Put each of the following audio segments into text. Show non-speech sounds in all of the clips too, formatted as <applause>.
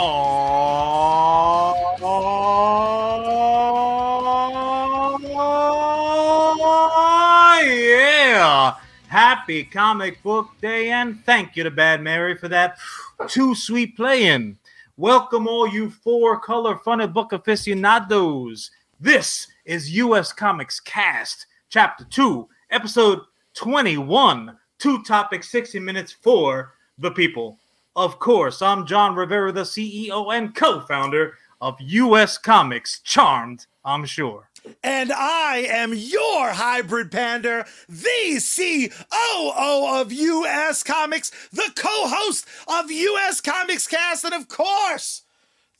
Oh, yeah. Happy comic book day, and thank you to Bad Mary for that too sweet playing. Welcome, all you four color funded book aficionados. This is U.S. Comics Cast, Chapter 2, Episode 21. Two topics, 60 minutes for the people. Of course, I'm Jon Rivera, the CEO and co founder of US Comics. Charmed, I'm sure. And I am your hybrid panda, the COO of US Comics, the co host of US Comics Cast, and of course,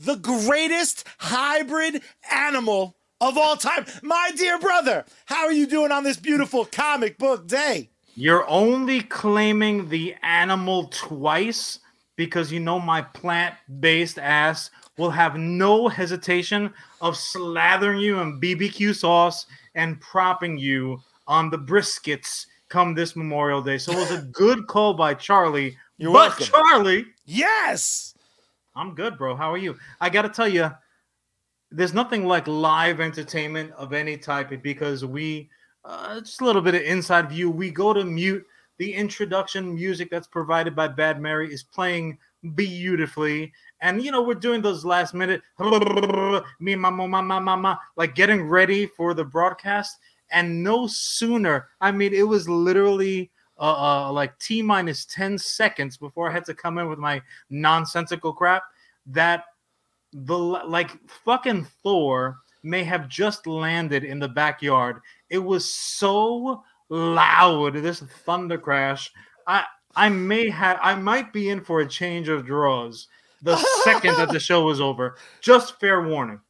the greatest hybrid animal of all time. My dear brother, how are you doing on this beautiful comic book day? You're only claiming the animal twice because you know my plant based ass will have no hesitation of slathering you in BBQ sauce and propping you on the briskets come this Memorial Day. So it was a good call by Charlie. You're but welcome. Charlie, Yes! I'm good, bro. How are you? I got to tell you, there's nothing like live entertainment of any type because we, uh, just a little bit of inside view. We go to mute. The introduction music that's provided by Bad Mary is playing beautifully. And, you know, we're doing those last minute, <laughs> me, mama, mama, mama, like getting ready for the broadcast. And no sooner, I mean, it was literally uh, uh like T minus 10 seconds before I had to come in with my nonsensical crap that the like fucking Thor may have just landed in the backyard. It was so loud, this thunder crash. I I may have I might be in for a change of draws the second that the <laughs> show was over. Just fair warning.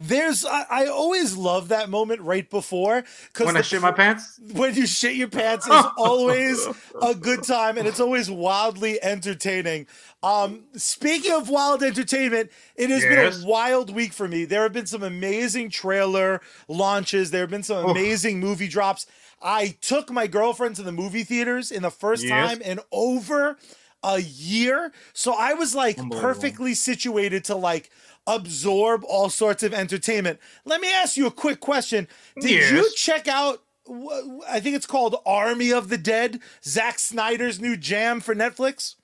There's, I, I always love that moment right before because When I shit my pants, <laughs> when you shit your pants is <laughs> always a good time and it's always wildly entertaining. Um, speaking of wild entertainment, it has Yes. been a wild week for me. There have been some amazing trailer launches. There have been some amazing movie drops. I took my girlfriend to the movie theaters in the first Yes. time in over a year. So I was like perfectly situated to like absorb all sorts of entertainment. Let me ask you a quick question. Did you check out I think it's called Army of the Dead, Zack Snyder's new jam for Netflix?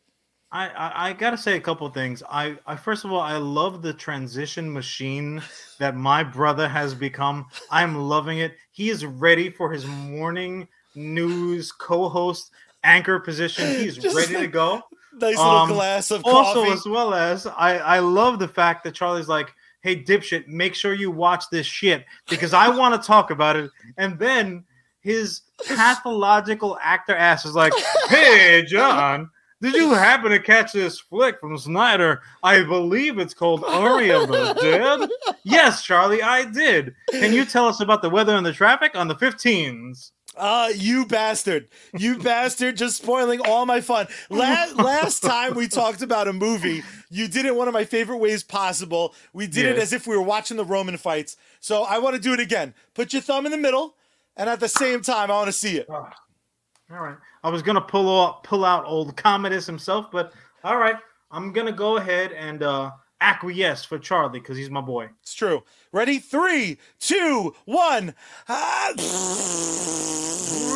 I, I I gotta say a couple things. I, I first of all I love the transition machine that my brother has become. I'm loving it. He is ready for his morning news co-host anchor position. He's <laughs> Just ready to go. Nice little Um, glass of Also, coffee. as well as I I love the fact that Charlie's like, hey dipshit, make sure you watch this shit because I want to talk about it. And then his <laughs> pathological actor ass is like, hey John. Did you happen to catch this flick from Snyder? I believe it's called Army of the Dead. <laughs> Yes, Charlie, I did. Can you tell us about the weather and the traffic on the 15s? Uh, you bastard. You <laughs> bastard, just spoiling all my fun. Last, <laughs> last time we talked about a movie, you did it one of my favorite ways possible. We did it as if we were watching the Roman fights. So I want to do it again. Put your thumb in the middle, and at the same time, I want to see it. All right. I was gonna pull out pull out old Commodus himself, but all right. I'm gonna go ahead and uh acquiesce for Charlie because he's my boy. It's true. Ready? Three, two, one. Ah,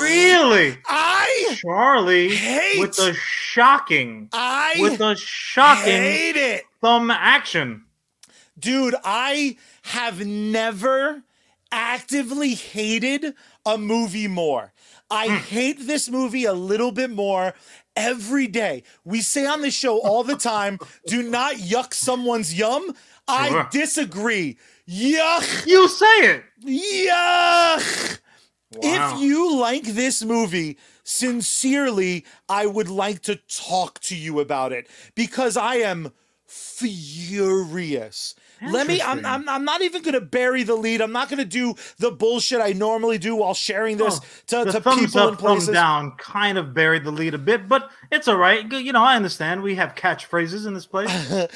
Really? I Charlie Hate- with the shocking I with the shocking hate it. thumb action. Dude, I have never actively hated a movie more. I Hmm. hate this movie a little bit more every day. We say on the show all the time do not yuck someone's yum. I disagree. Yuck. You say it. Yuck. Wow. If you like this movie, sincerely, I would like to talk to you about it because I am furious. Let me, I'm, I'm, I'm not even going to bury the lead. I'm not going to do the bullshit I normally do while sharing this Oh, to, to thumbs people up, and places. thumb down kind of buried the lead a bit, but it's all right. You know, I understand. We have catchphrases in this place.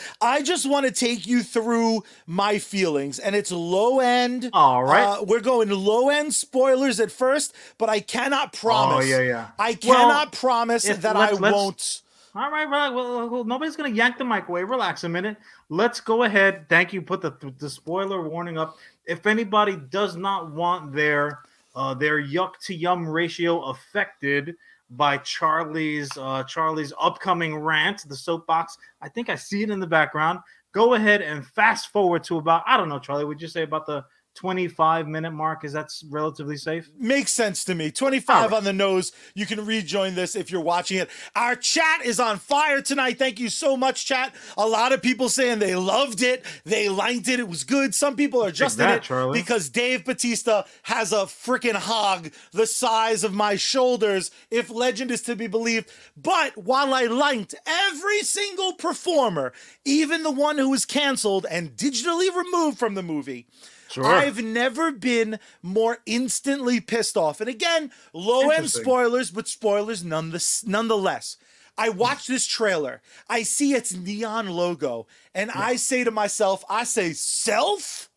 <laughs> I just want to take you through my feelings, and it's low end. All right. Uh, we're going low end spoilers at first, but I cannot promise. Oh, yeah, yeah. I Well, cannot promise if- that I won't. All right, relax. Well, nobody's gonna yank the microwave. Relax a minute. Let's go ahead. Thank you. Put the the spoiler warning up. If anybody does not want their uh, their yuck to yum ratio affected by Charlie's uh, Charlie's upcoming rant, the soapbox. I think I see it in the background. Go ahead and fast forward to about I don't know, Charlie. Would you say about the 25 minute mark is that's relatively safe? Makes sense to me. 25 right. on the nose. You can rejoin this if you're watching it. Our chat is on fire tonight. Thank you so much chat. A lot of people saying they loved it. They liked it. It was good. Some people are just that, in it Charlie. because dave batista has a freaking hog the size of my shoulders if legend is to be believed. But while i liked every single performer even the one who was canceled and digitally removed from the movie Sure. I've never been more instantly pissed off. And again, low end spoilers, but spoilers nonetheless. I watch this trailer. I see its neon logo, and yeah. I say to myself, I say, self,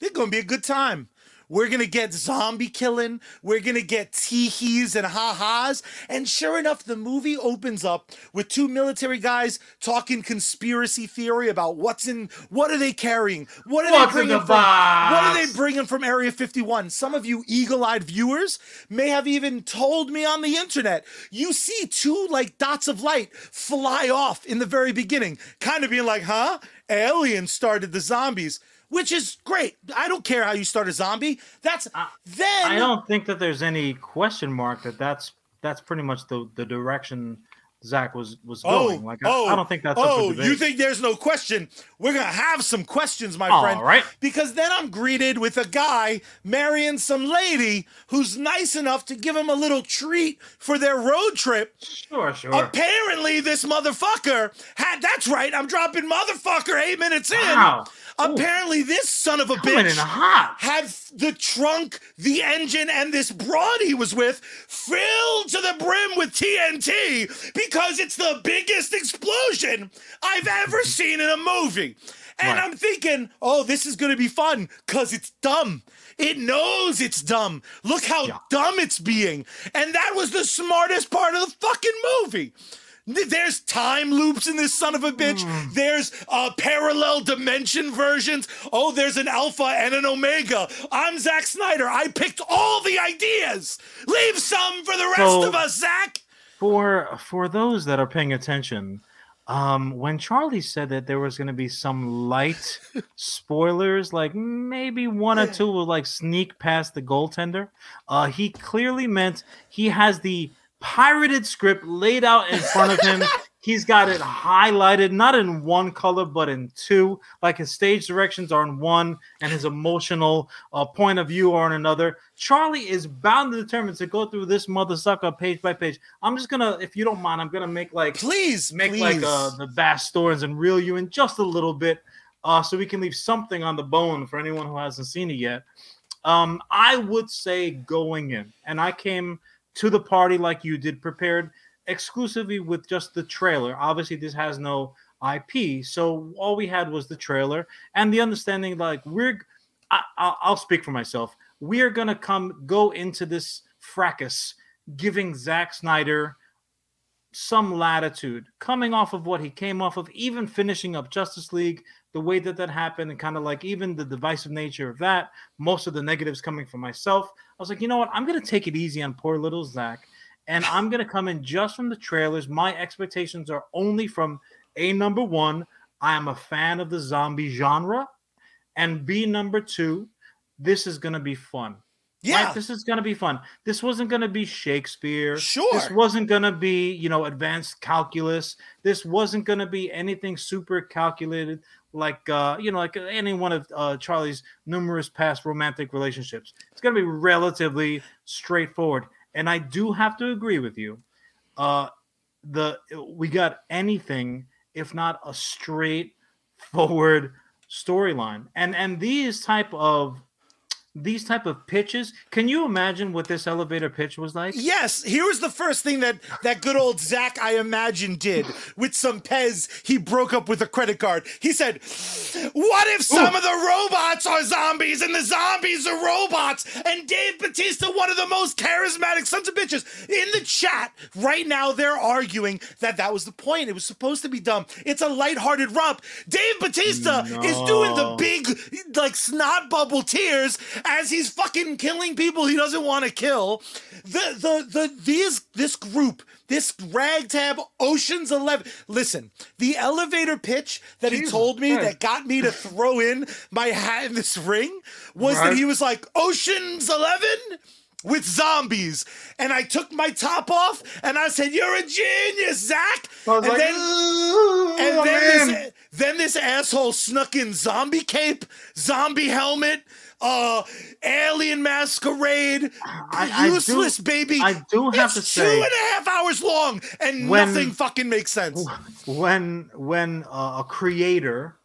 they're going to be a good time. We're gonna get zombie killing. We're gonna get teehees and ha-has. And sure enough, the movie opens up with two military guys talking conspiracy theory about what's in what are they carrying? What are what's they bringing the from? Box? What are they bringing from Area 51? Some of you eagle-eyed viewers may have even told me on the internet. You see two like dots of light fly off in the very beginning, kind of being like, huh? Aliens started the zombies which is great. I don't care how you start a zombie. That's uh, then. I don't think that there's any question mark that that's that's pretty much the the direction Zack was was oh, going. Like oh, I, I, don't think that's. Oh, you think there's no question? We're gonna have some questions, my All friend. Right. Because then I'm greeted with a guy marrying some lady who's nice enough to give him a little treat for their road trip. Sure, sure. Apparently, this motherfucker had. That's right. I'm dropping motherfucker eight minutes in. Wow. Apparently, this son of a Coming bitch had the trunk, the engine, and this broad he was with filled to the brim with TNT because it's the biggest explosion I've ever <laughs> seen in a movie. And right. I'm thinking, oh, this is going to be fun because it's dumb. It knows it's dumb. Look how yeah. dumb it's being. And that was the smartest part of the fucking movie. There's time loops in this son of a bitch. Mm. There's uh, parallel dimension versions. Oh, there's an alpha and an omega. I'm Zack Snyder. I picked all the ideas. Leave some for the rest so, of us, Zack. For for those that are paying attention, um, when Charlie said that there was going to be some light <laughs> spoilers, like maybe one or two will like sneak past the goaltender, uh, he clearly meant he has the pirated script laid out in front of him. <laughs> He's got it highlighted, not in one color, but in two. Like his stage directions are in one, and his emotional uh, point of view are in another. Charlie is bound to determine to go through this mother sucker page by page. I'm just gonna, if you don't mind, I'm gonna make like please make please. like uh, the bass stories and reel you in just a little bit, uh, so we can leave something on the bone for anyone who hasn't seen it yet. Um, I would say going in, and I came to the party like you did, prepared exclusively with just the trailer. Obviously, this has no IP, so all we had was the trailer and the understanding. Like we're, I, will speak for myself. We are gonna come go into this fracas, giving Zack Snyder some latitude, coming off of what he came off of, even finishing up Justice League, the way that that happened, and kind of like even the divisive nature of that. Most of the negatives coming from myself. I was like, you know what? I'm gonna take it easy on poor little Zack, and I'm gonna come in just from the trailers. My expectations are only from a number one. I am a fan of the zombie genre, and B number two. This is gonna be fun. Yeah, right? this is gonna be fun. This wasn't gonna be Shakespeare. Sure. This wasn't gonna be you know advanced calculus. This wasn't gonna be anything super calculated like uh, you know, like any one of uh, Charlie's numerous past romantic relationships. It's going to be relatively straightforward, and I do have to agree with you. Uh, the we got anything if not a straightforward storyline, and and these type of these type of pitches. Can you imagine what this elevator pitch was like? Yes, here was the first thing that that good old Zack, I imagine, did with some Pez. He broke up with a credit card. He said, "What if some Ooh. of the robots are zombies and the zombies are robots?" And Dave Batista, one of the most charismatic sons of bitches, in the chat right now, they're arguing that that was the point. It was supposed to be dumb. It's a lighthearted romp. Dave Batista is doing the big, like snot bubble tears as he's fucking killing people he doesn't want to kill. The the the these this group, this ragtag Ocean's Eleven. Listen, the elevator pitch that he told me Christ. that got me to throw in my hat in this ring was that he was like Ocean's Eleven with zombies. And I took my top off and I said, You're a genius, Zack. And like, then "Ooh, and then this, then this asshole snuck in zombie cape, zombie helmet, uh, alien masquerade, I- I do- useless baby. I do have it's to say- and a half hours long, and When- nothing fucking makes sense. when when uh, a creator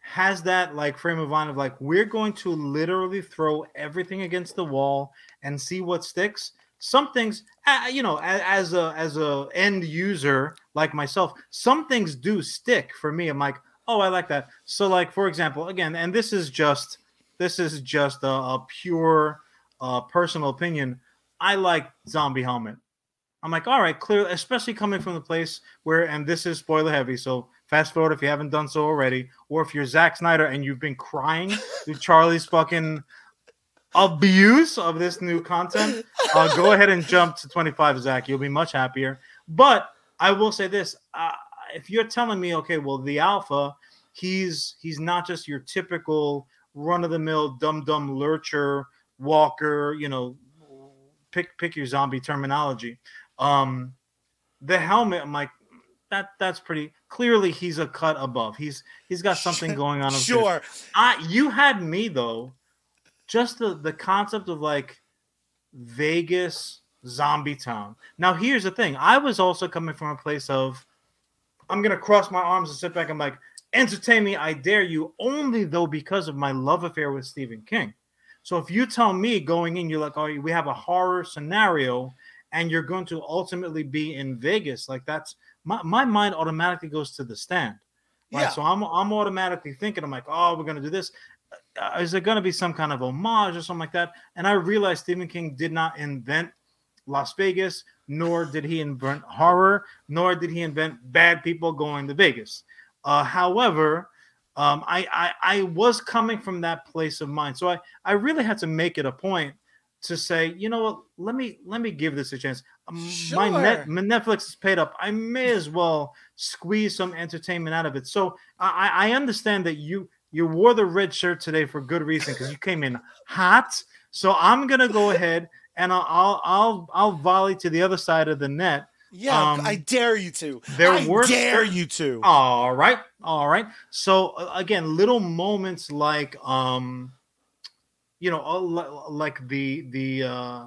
has that like frame of mind of like we're going to literally throw everything against the wall and see what sticks some things uh, you know a- as a as a end user like myself some things do stick for me i'm like oh i like that so like for example again and this is just this is just a, a pure uh, personal opinion i like zombie helmet I'm like, all right, clear, especially coming from the place where, and this is spoiler heavy. So fast forward if you haven't done so already, or if you're Zack Snyder and you've been crying <laughs> through Charlie's fucking abuse of this new content, uh, go ahead and jump to 25, Zack. You'll be much happier. But I will say this: uh, if you're telling me, okay, well, the alpha, he's he's not just your typical run of the mill dumb dumb lurcher walker, you know, pick pick your zombie terminology. Um, the helmet, I'm like, that that's pretty clearly he's a cut above. He's he's got something <laughs> going on. Sure. I you had me though. Just the the concept of like Vegas zombie town. Now here's the thing. I was also coming from a place of I'm gonna cross my arms and sit back. I'm like, entertain me, I dare you, only though because of my love affair with Stephen King. So if you tell me going in, you're like, oh, we have a horror scenario, and you're going to ultimately be in Vegas, like that's my, my mind automatically goes to the stand. Right. Yeah. So I'm I'm automatically thinking, I'm like, oh, we're gonna do this. Uh, is there gonna be some kind of homage or something like that? And I realized Stephen King did not invent Las Vegas, nor did he invent horror, nor did he invent bad people going to Vegas. Uh, however, um, I, I I was coming from that place of mind, so I I really had to make it a point to say, you know what, let me let me give this a chance. Um, My net my Netflix is paid up. I may as well squeeze some entertainment out of it. So I I I understand that you you wore the red shirt today for good reason because you came in hot. So I'm gonna go ahead and I'll I'll I'll, I'll volley to the other side of the net. Yeah, Um, I dare you to. there I were dare you to. All right, all right. So uh, again, little moments like um, you know, uh, like the the uh,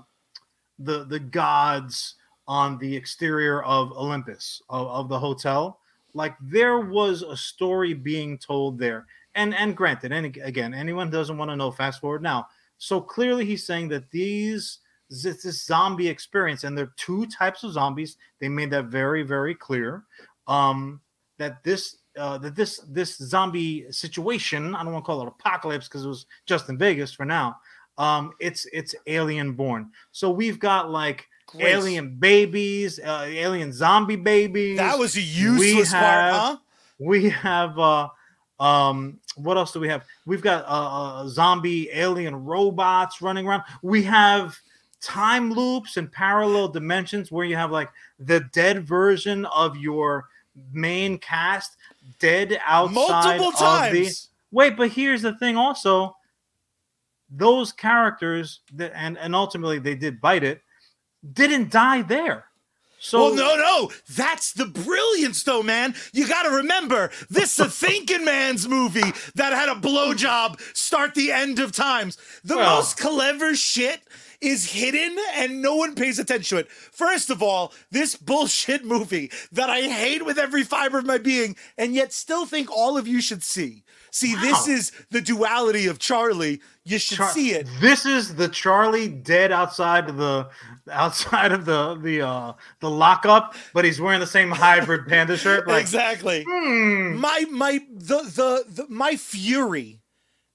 the the gods on the exterior of Olympus of, of the hotel. Like there was a story being told there, and and granted, and again, anyone doesn't want to know. Fast forward now. So clearly, he's saying that these this, this zombie experience, and there are two types of zombies. They made that very very clear. Um, that this uh, that this this zombie situation I don't want to call it apocalypse because it was just in Vegas for now. Um, it's it's alien born. So we've got like Grace. alien babies, uh, alien zombie babies. That was a useless part, have- huh? we have uh um what else do we have we've got uh, uh zombie alien robots running around we have time loops and parallel dimensions where you have like the dead version of your main cast dead outside Multiple of the times. wait but here's the thing also those characters that and and ultimately they did bite it didn't die there so well, no, no. That's the brilliance, though, man. You got to remember, this is a <laughs> thinking man's movie that had a blowjob start the end of times. The Well- most clever shit is hidden and no one pays attention to it. First of all, this bullshit movie that I hate with every fiber of my being and yet still think all of you should see. See, this is the duality of Charlie. You should Char- see it. This is the Charlie dead outside of the outside of the the uh the lockup, but he's wearing the same hybrid <laughs> panda shirt. Like, exactly. hmm, My my the the, the my fury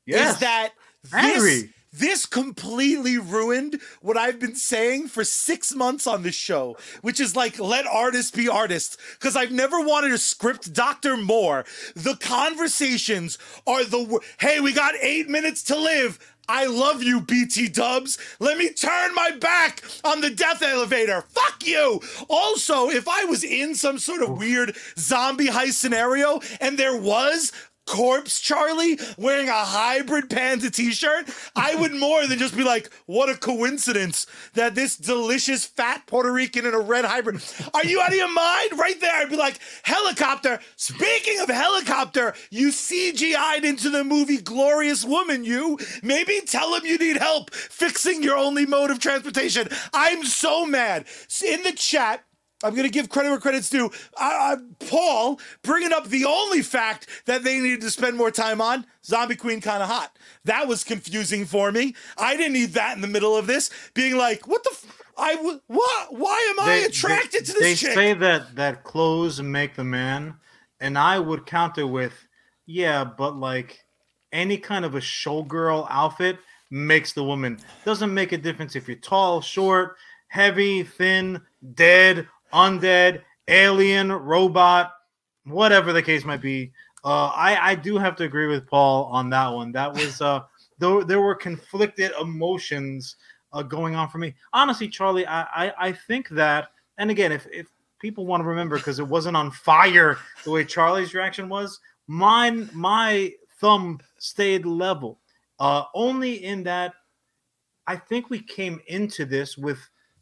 yes, is that this, angry. This completely ruined what I've been saying for six months on this show, which is like let artists be artists. Because I've never wanted to script Dr. Moore. The conversations are the hey, we got eight minutes to live. I love you, BT dubs. Let me turn my back on the death elevator. Fuck you. Also, if I was in some sort of weird zombie heist scenario and there was corpse Charlie wearing a hybrid panda t-shirt, I would more than just be like, what a coincidence that this delicious fat Puerto Rican in a red hybrid. Are you out of your mind? Right there, I'd be like, helicopter. Speaking of helicopter, you CGI'd into the movie Glorious Woman, you. Maybe tell him you need help fixing your only mode of transportation. I'm so mad. In the chat, I'm going to give credit where credit's due. Uh, uh, Paul bringing up the only fact that they needed to spend more time on Zombie Queen kind of hot. That was confusing for me. I didn't need that in the middle of this, being like, what the. F- I w- what? Why am I attracted they, to this They chick? say that that clothes make the man, and I would counter with, yeah, but like any kind of a showgirl outfit makes the woman. Doesn't make a difference if you're tall, short, heavy, thin, dead, undead, alien, robot, whatever the case might be. Uh, I I do have to agree with Paul on that one. That was uh, <laughs> though there were conflicted emotions uh, going on for me. Honestly, Charlie, I, I I think that, and again, if if people want to remember because it wasn't on fire the way Charlie's reaction was, mine my thumb stayed level. Uh, only in that I think we came into this with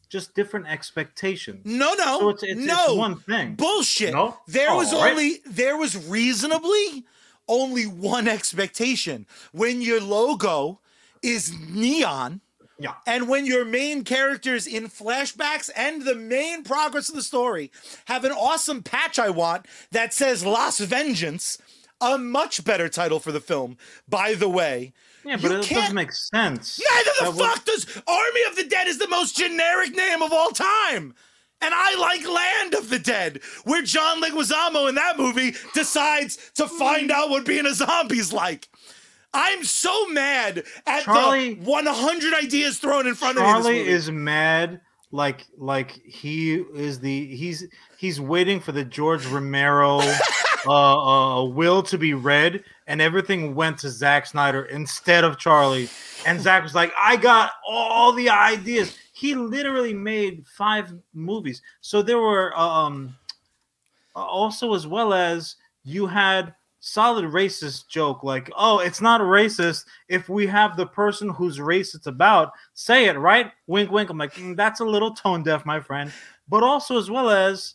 just different expectations. no, no, So it's, it's, no. it's one thing. Bullshit. No? There was All right. only there was reasonably only one expectation. When your logo is neon Yeah. and when your main characters in flashbacks and the main progress of the story have an awesome patch I want that says Las Vengeance, a much better title for the film, by the way. Yeah, but You it can't- doesn't make sense. Neither the That was- fuck does Army of the Dead is the most generic name of all time. And I like Land of the Dead, where John Leguizamo in that movie decides to find out what being a zombie's like. I'm so mad at Charlie- the 100 ideas thrown in front of me. Charlie is mad like like he is the he's he's waiting for the George Romero <laughs> uh, uh will to be read and everything went to Zack Snyder instead of Charlie. And Zack was like I got all the ideas. He literally made five movies. So there were um also as well as you had solid racist joke like oh it's not racist if we have the person whose race it's about say it right? Wink wink. I'm like "Mm, that's a little tone deaf my friend. But also as well as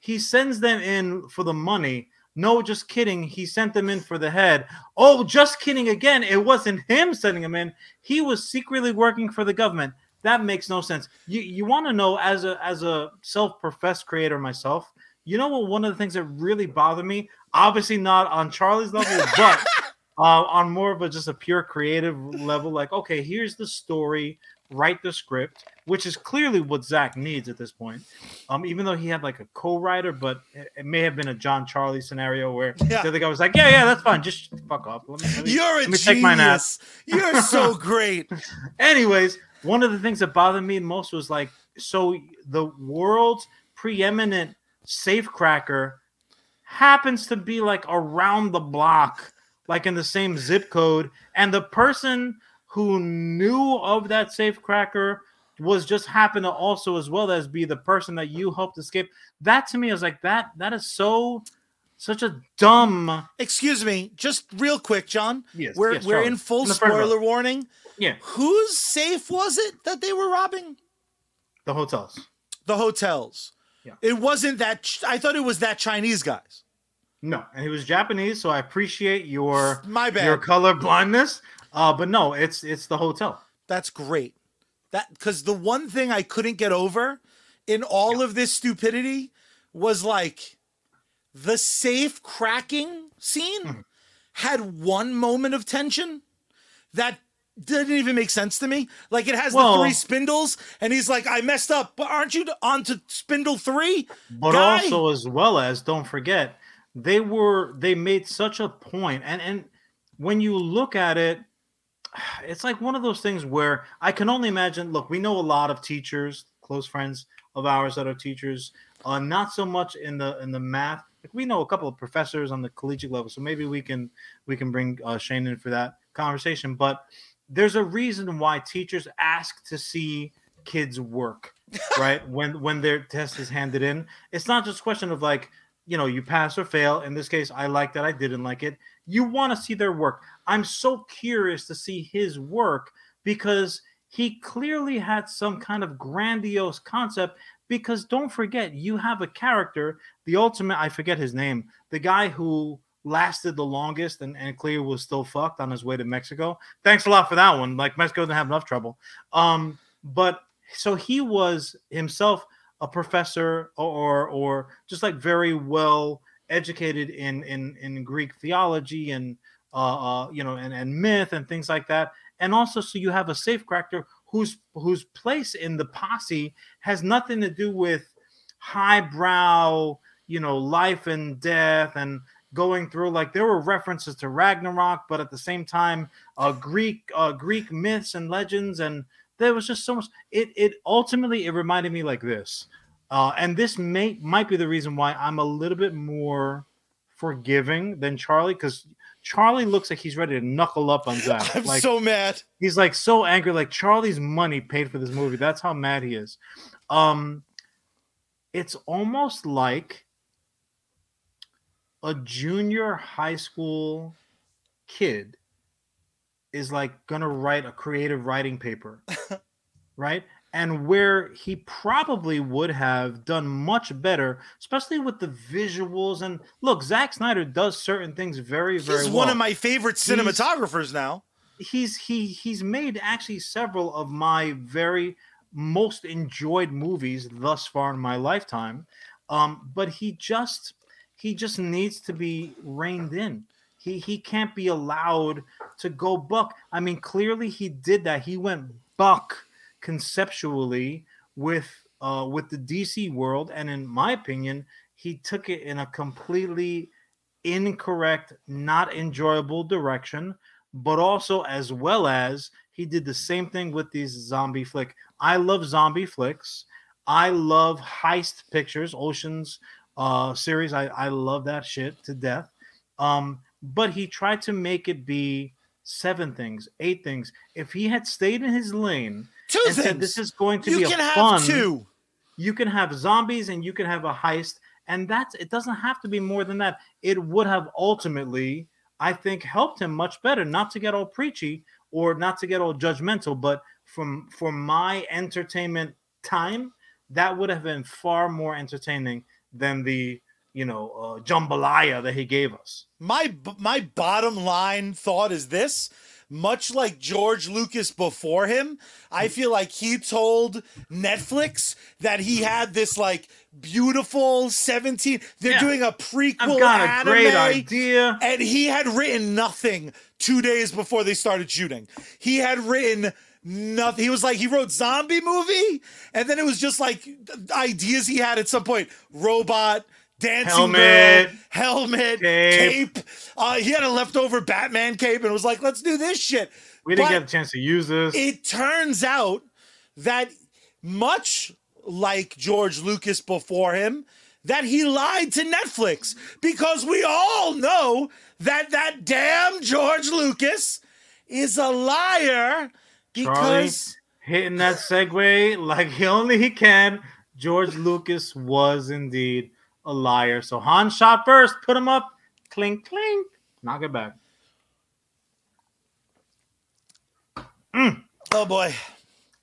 he sends them in for the money no just kidding. He sent them in for the head. Oh just kidding again. It wasn't him sending them in. He was secretly working for the government. That makes no sense. You you want to know as a as a self-professed creator myself you know what one of the things that really bothered me? Obviously not on charlie's level <laughs> but uh, on more of a just a pure creative level like okay here's the story write the script which is clearly what zack needs at this point um even though he had like a co-writer but it, it may have been a jon charlie scenario where Yeah. the other guy was like yeah yeah that's fine just fuck off let me, let me, You're a let me take mine genius. You're so <laughs> great. Anyways, one of the things that bothered me most was like, so the world's preeminent safecracker happens to be like around the block, like in the same zip code, and the person who knew of that safecracker was just happened to also as well as be the person that you helped escape. That to me is like that. That is so such a dumb. Excuse me, just real quick, Jon. Yes, we're yes, we're in full In row. spoiler warning. Yeah, Whose safe was it that they were robbing? the hotels. The hotels. Yeah. It wasn't that. Ch- I thought it was that Chinese guys. No, and he was Japanese, so I appreciate your My bad. your color blindness. Uh, but no, it's it's the hotel. That's great. That because the one thing I couldn't get over in all of this stupidity was like the safe cracking scene Mhm. had one moment of tension that didn't even make sense to me. Like it has Well- the three spindles, and he's like, "I messed up," but aren't you on to spindle three? but guy? also as well as don't forget they were they made such a point and and when you look at it it's like one of those things where i can only imagine look we know a lot of teachers close friends of ours that are teachers uh not so much in the in the math. Like we know a couple of professors on the collegiate level so maybe we can we can bring uh, shane in for that conversation. But there's a reason why teachers ask to see kids work <laughs> right when when their test is handed in. It's not just a question of like you know you pass or fail. In this case i like that i didn't like it you want to see their work. I'm so curious to see his work because he clearly had some kind of grandiose concept because don't forget you have a character the ultimate i forget his name the guy who lasted the longest and, and clear was still fucked on his way to mexico. Thanks a lot for that one. Like mexico doesn't have enough trouble. Um but so he was himself a professor or or just like very well educated in in in Greek theology and uh, uh you know and and myth and things like that. And also so you have a safe character whose whose place in the posse has nothing to do with highbrow you know life and death and going through like there were references to Ragnarok but at the same time uh Greek uh Greek myths and legends and there was just so much it it ultimately it reminded me like this uh and this may might be the reason why i'm a little bit more forgiving than charlie because charlie looks like he's ready to knuckle up on zack. <laughs> I'm like so mad. he's like so angry like charlie's money paid for this movie. That's how mad he is. Um it's almost like a junior high school kid is like gonna write a creative writing paper <laughs> right and where he probably would have done much better especially with the visuals. And look Zack Snyder does certain things very very well. He's well one of my favorite He's- cinematographers now. he's he he's made actually several of my very most enjoyed movies thus far in my lifetime. Um but he just he just needs to be reined in. He he can't be allowed to go buck. I mean clearly he did that. He went buck conceptually with uh with the dc world and in my opinion he took it in a completely incorrect not enjoyable direction but also as well as he did the same thing with these zombie flick. I love zombie flicks. I love heist pictures, Oceans uh series. I, I love that shit to death. Um, but he tried to make it be seven things, eight things. If he had stayed in his lane Two and things. said this is going to you be can a have fun, two. you can have zombies and you can have a heist and that's it doesn't have to be more than that it would have ultimately i think helped him much better not to get all preachy or not to get all judgmental but from for my entertainment time that would have been far more entertaining than the you know uh, jambalaya that he gave us My my bottom line thought is this. Much like George Lucas before him, I feel like he told Netflix that he had this like beautiful 17. They're Yeah. doing a prequel i've got a anime, great idea and he had written nothing two days before they started shooting. He had written nothing. He was like, he wrote zombie movie, and then it was just like ideas he had at some point. Robot, dancing Helmet, girl, helmet, cape. cape. Uh, he had a leftover Batman cape and was like, let's do this shit. we didn't But- get a chance to use this it turns out that much like George Lucas before him, that he lied to Netflix because we all know that that damn George Lucas is a liar because hitting that segue like he only he can. George Lucas was indeed a liar. So Han shot first, put him up, clink clink, knock it back. oh boy,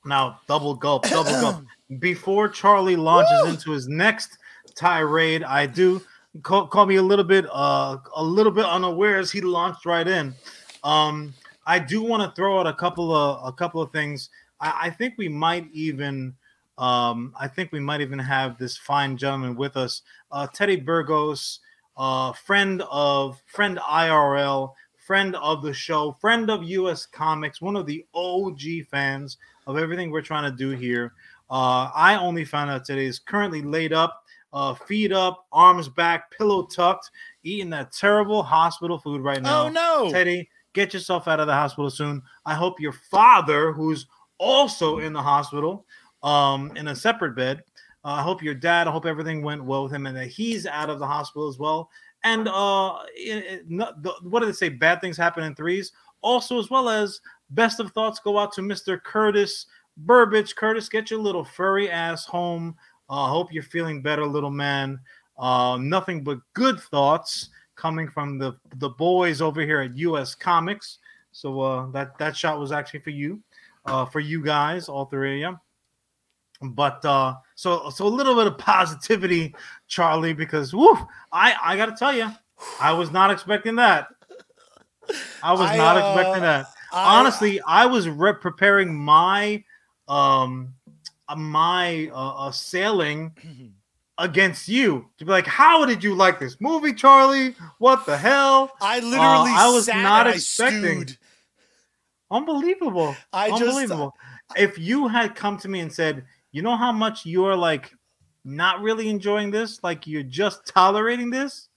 Now double gulp, <clears throat> double gulp. Before Charlie launches Woo! into his next tirade, I do call, call me a little bit uh a little bit unaware as he launched right in. Um, I do want to throw out a couple of a couple of things. I, I think we might even um I think we might even have this fine gentleman with us, uh Teddy Burgos, uh friend of friend IRL, friend of the show, friend of US Comics, one of the OG fans of everything we're trying to do here. Uh, I only found out today is currently laid up, uh, feet up, arms back, pillow tucked, eating that terrible hospital food right now. Oh no, Teddy, get yourself out of the hospital soon. I hope your father, who's also in the hospital, um, in a separate bed. Uh, I hope your dad. I hope everything went well with him, and that he's out of the hospital as well. And uh, it, it, not, the, what did they say? Bad things happen in threes. Also, as well as best of thoughts go out to Mr. Curtis Burbage. Curtis, get your little furry ass home. I uh, hope you're feeling better, little man. Uh, nothing but good thoughts coming from the the boys over here at US Comics. So uh, that that shot was actually for you, uh, for you guys, all three of you. But uh, so so a little bit of positivity, Charlie, because woof, I I gotta tell you, I was not expecting that. I was I, not uh, expecting that. I, Honestly, I was re- preparing my um my uh, uh sailing <clears throat> against you to be like, how did you like this movie, Charlie? What the hell? I literally, uh, I was not expecting. Unbelievable! I unbelievable. Just, if you had come to me and said, you know how much you're like not really enjoying this, like you're just tolerating this,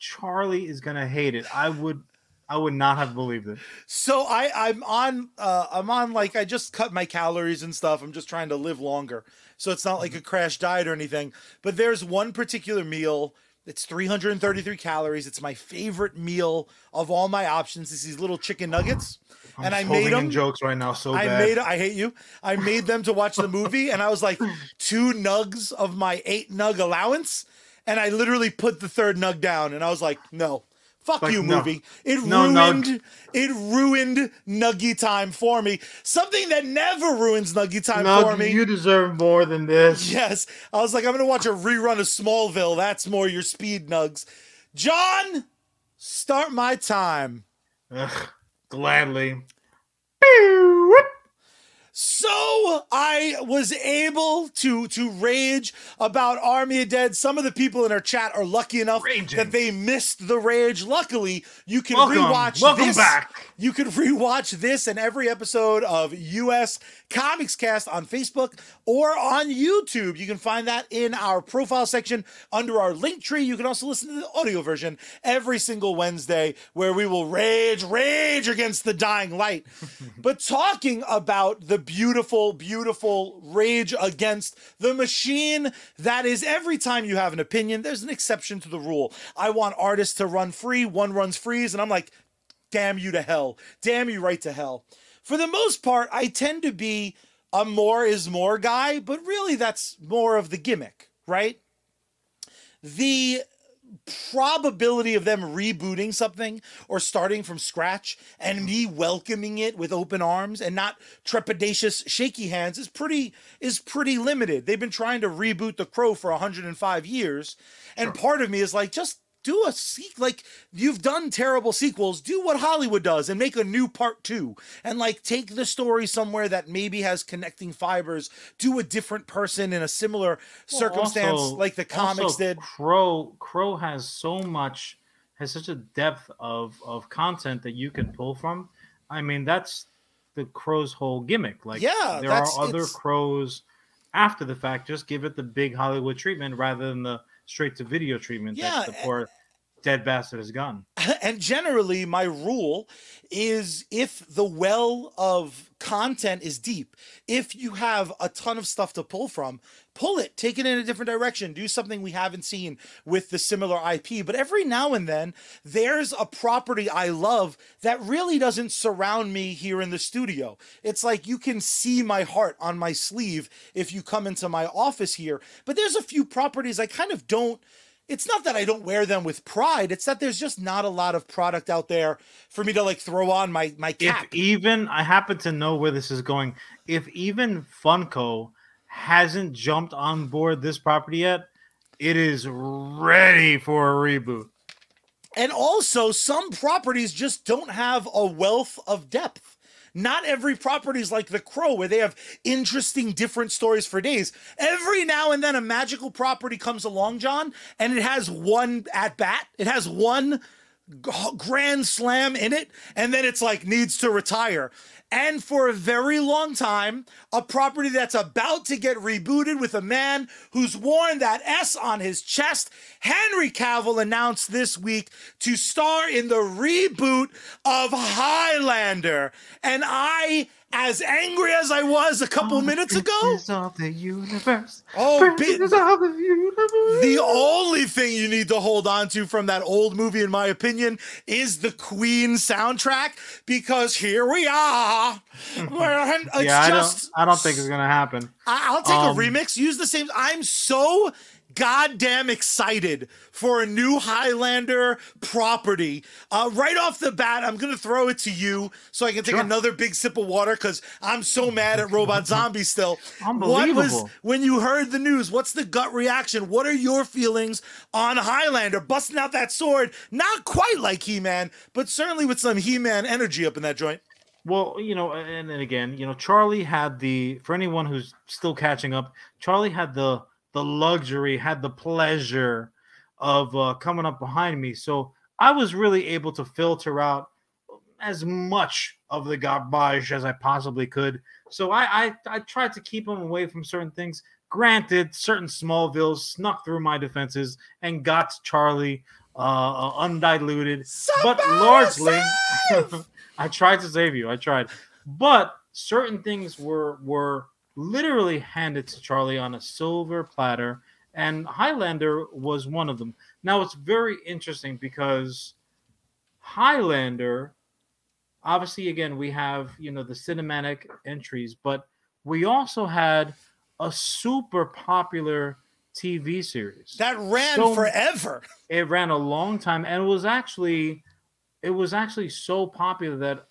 Charlie is gonna hate it. I would I would not have believed it. So I I'm on uh I'm on like I just cut my calories and stuff. I'm just trying to live longer. So it's not like mm-hmm. a crash diet or anything. But there's one particular meal it's 333 calories. It's my favorite meal of all my options. It's these little chicken nuggets. I'm and I made them jokes right now. So I bad. made I hate you. I made them to watch the movie, and I was like two nugs of my eight nug allowance, and I literally put the third nug down, and I was like, no, Fuck like, you, no. movie. It no, ruined no. it ruined Nuggy time for me. Something that never ruins Nuggy time Nug, for me. You deserve more than this. Yes. I was like, I'm gonna watch a rerun of Smallville. That's more your speed nugs. Jon, start my time. Ugh, gladly. So I was able to to rage about Army of Dead. Some of the people in our chat are lucky enough Raging. that they missed the rage. Luckily, you can welcome, rewatch welcome this. back. You can <laughs> rewatch this and every episode of US Comics Cast on Facebook or on YouTube. You can find that in our profile section under our link tree. You can also listen to the audio version every single Wednesday where we will rage, rage against the dying light. <laughs> but talking about the beautiful, beautiful rage against the machine that is every time you have an opinion, there's an exception to the rule. I want artists to run free, one runs freeze, and I'm like, damn you to hell. Damn you right to hell. For the most part, I tend to be a more is more guy, but really that's more of the gimmick, right? The probability of them rebooting something or starting from scratch and me welcoming it with open arms and not trepidatious shaky hands is pretty is pretty limited. They've been trying to reboot The Crow for 105 years and sure. part of me is like just do a sequel like you've done terrible sequels do what hollywood does and make a new part two. And like take the story somewhere that maybe has connecting fibers do a different person in a similar well, circumstance also, like the comics did. Crow crow has so much has such a depth of of content that you can pull from. I mean that's the crow's whole gimmick. Like yeah there are other crows after the fact just give it the big hollywood treatment rather than the straight to video treatment yeah, that the poor dead bastard has gone. <laughs> And generally, my rule is if the well of content is deep, if you have a ton of stuff to pull from, pull it, take it in a different direction, do something we haven't seen with the similar IP. But every now and then, there's a property I love that really doesn't surround me here in the studio. It's like you can see my heart on my sleeve if you come into my office here. But there's a few properties I kind of don't it's not that I don't wear them with pride. It's that there's just not a lot of product out there for me to like throw on my my cap. If even I happen to know where this is going, if even Funko hasn't jumped on board this property yet, it is ready for a reboot. And also, some properties just don't have a wealth of depth. Not every property is like The Crow, where they have interesting, different stories for days. Every now and then, a magical property comes along, Jon, and it has one at bat. It has one grand slam in it, and then it's like needs to retire. And for a very long time, a property that's about to get rebooted with a man who's worn that S on his chest. Henry Cavill announced this week to star in the reboot of Highlander. And I, as angry as I was a couple minutes ago, of the universe. Oh, Princes bi- of the universe. the only thing you need to hold on to from that old movie, in my opinion, is the Queen soundtrack because here we are. <laughs> Where it's yeah, I just, don't. I don't think it's gonna happen. I- I'll take Um, a remix. Use the same. I'm so goddamn excited for a new Highlander property. Uh, right off the bat, I'm gonna throw it to you so I can take Sure. another big sip of water because I'm so mad at Robot Zombie still. What was Unbelievable. when you heard the news? What's the gut reaction? What are your feelings on Highlander busting out that sword? Not quite like He-Man, but certainly with some He-Man energy up in that joint. Well, you know, and then again, you know, Charlie had the for anyone who's still catching up, Charlie had the the luxury, had the pleasure of uh, coming up behind me. So I was really able to filter out as much of the garbage as I possibly could. So I I, I tried to keep them away from certain things. Granted, certain Smallvilles snuck through my defenses and got Charlie uh, uh, undiluted, but largely. <laughs> I tried to save you. I tried, but certain things were were literally handed to Charlie on a silver platter, and Highlander was one of them. Now it's very interesting because Highlander, obviously, again we have you know the cinematic entries, but we also had a super popular TV series That ran So- forever. <laughs> it ran a long time and it was actually it was actually so popular that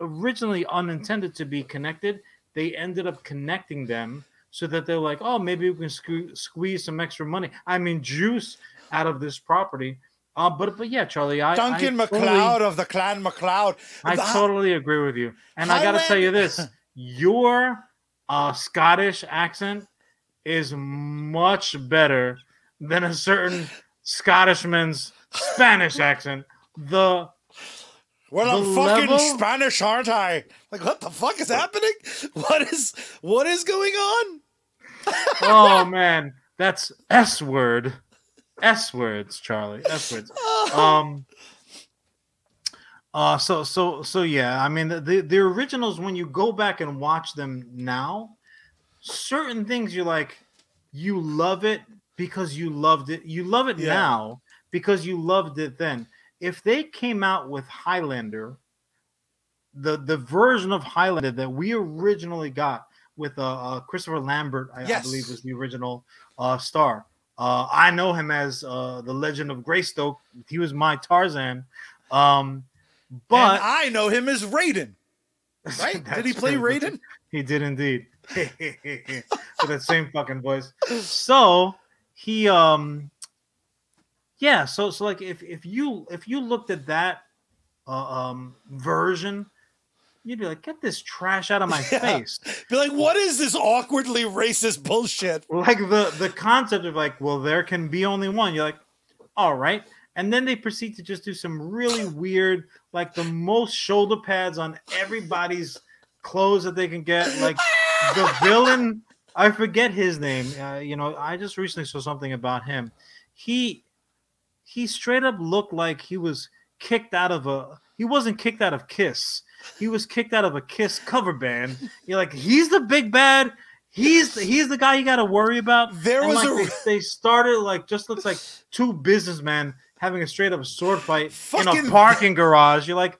originally unintended to be connected they ended up connecting them so that they're like oh maybe we can sque- squeeze some extra money i mean juice out of this property uh, but but yeah charlie i Duncan I MacLeod totally, of the Clan MacLeod. I The- totally agree with you and i gotta tell you this <laughs> your uh, scottish accent is much better than a certain Scottishman's Spanish accent. The Well, I'm fucking level- Spanish, aren't I? Like, what the fuck is happening? <laughs> What is what is going on? <laughs> oh man, that's S word, S words, Charlie, S words. <laughs> Um. Uh. So so so yeah. I mean the, the the originals when you go back and watch them now, certain things you're like, you love it because you loved it. You love it Yeah. now because you loved it then. If they came out with Highlander, the the version of Highlander that we originally got with uh, uh Christopher Lambert, I, I believe was the original uh star. Uh, I know him as uh, the Legend of Greystoke. He was my Tarzan. Um, But but I know him as Raiden. <laughs> Right? Did he play. Raiden? <laughs> He did indeed. <laughs> With that same fucking voice. So he um yeah, so so like if if you if you looked at that uh, um version, you'd be like, get this trash out of my <laughs> Yeah. face. Be like, what is this awkwardly racist bullshit? Like the the concept of like, well, there can be only one. You're like, all right. And then they proceed to just do some really weird, like the most shoulder pads on everybody's clothes that they can get. Like the villain, I forget his name. Uh, you know, I just recently saw something about him. He he straight up looked like he was kicked out of a. He wasn't kicked out of Kiss. He was kicked out of a Kiss cover band. You're like, he's the big bad. He's he's the guy you got to worry about. There And, was like, a they, they started like just looks like two businessmen having a straight up sword fight in a parking garage. You're like,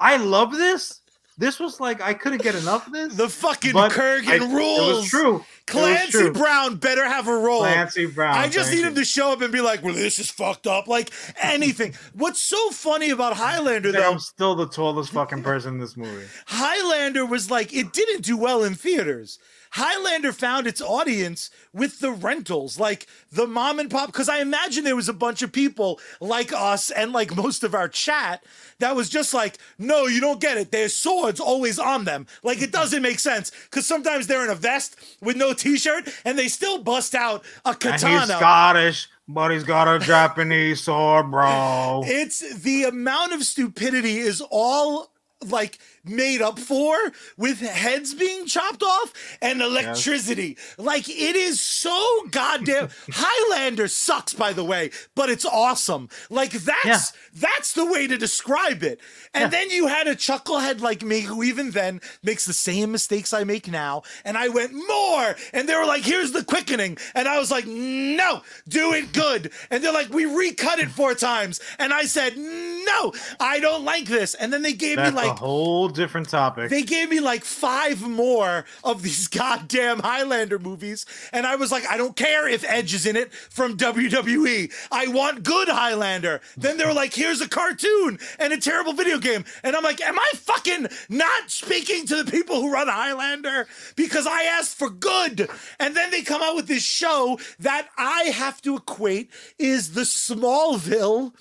I love this. This was like I couldn't get enough of this. the fucking but Kurgan I- rules. It was true. Clancy. Brown better have a role. Clancy Brown. I just need him to show up and be like, well, this is fucked up. Like anything. What's so funny about Highlander, though, I'm still the tallest fucking person in this movie. Highlander was like, it didn't do well in theaters. Highlander found its audience with the rentals, like the mom and pop. Because I imagine there was a bunch of people like us and like most of our chat that was just like, no, you don't get it. There's swords always on them. Like it doesn't make sense. Because sometimes they're in a vest with no t shirt and they still bust out a And he's katana. Scottish. but he's got a Japanese sword, bro. It's the amount of stupidity is all like made up for with heads being chopped off and electricity. Yes. Like it is so goddamn <laughs> Highlander sucks by the way, but it's awesome. Like that's yeah. that's the way to describe it. And yeah. then you had a chucklehead like me who even then makes the same mistakes I make now and I went more and they were like here's the quickening and I was like no, do it good. And they're like we recut it four times and I said no, I don't like this. And then they gave that's me like a whole different topic. They gave me like five more of these <laughs> goddamn Highlander movies, and I was like, I don't care if Edge is in it from WWE. I want good Highlander. Then they were like, here's a cartoon and a terrible video game, and I'm like, am I fucking not speaking to the people who run Highlander because I asked for good? And then they come out with this show that I have to equate is the Smallville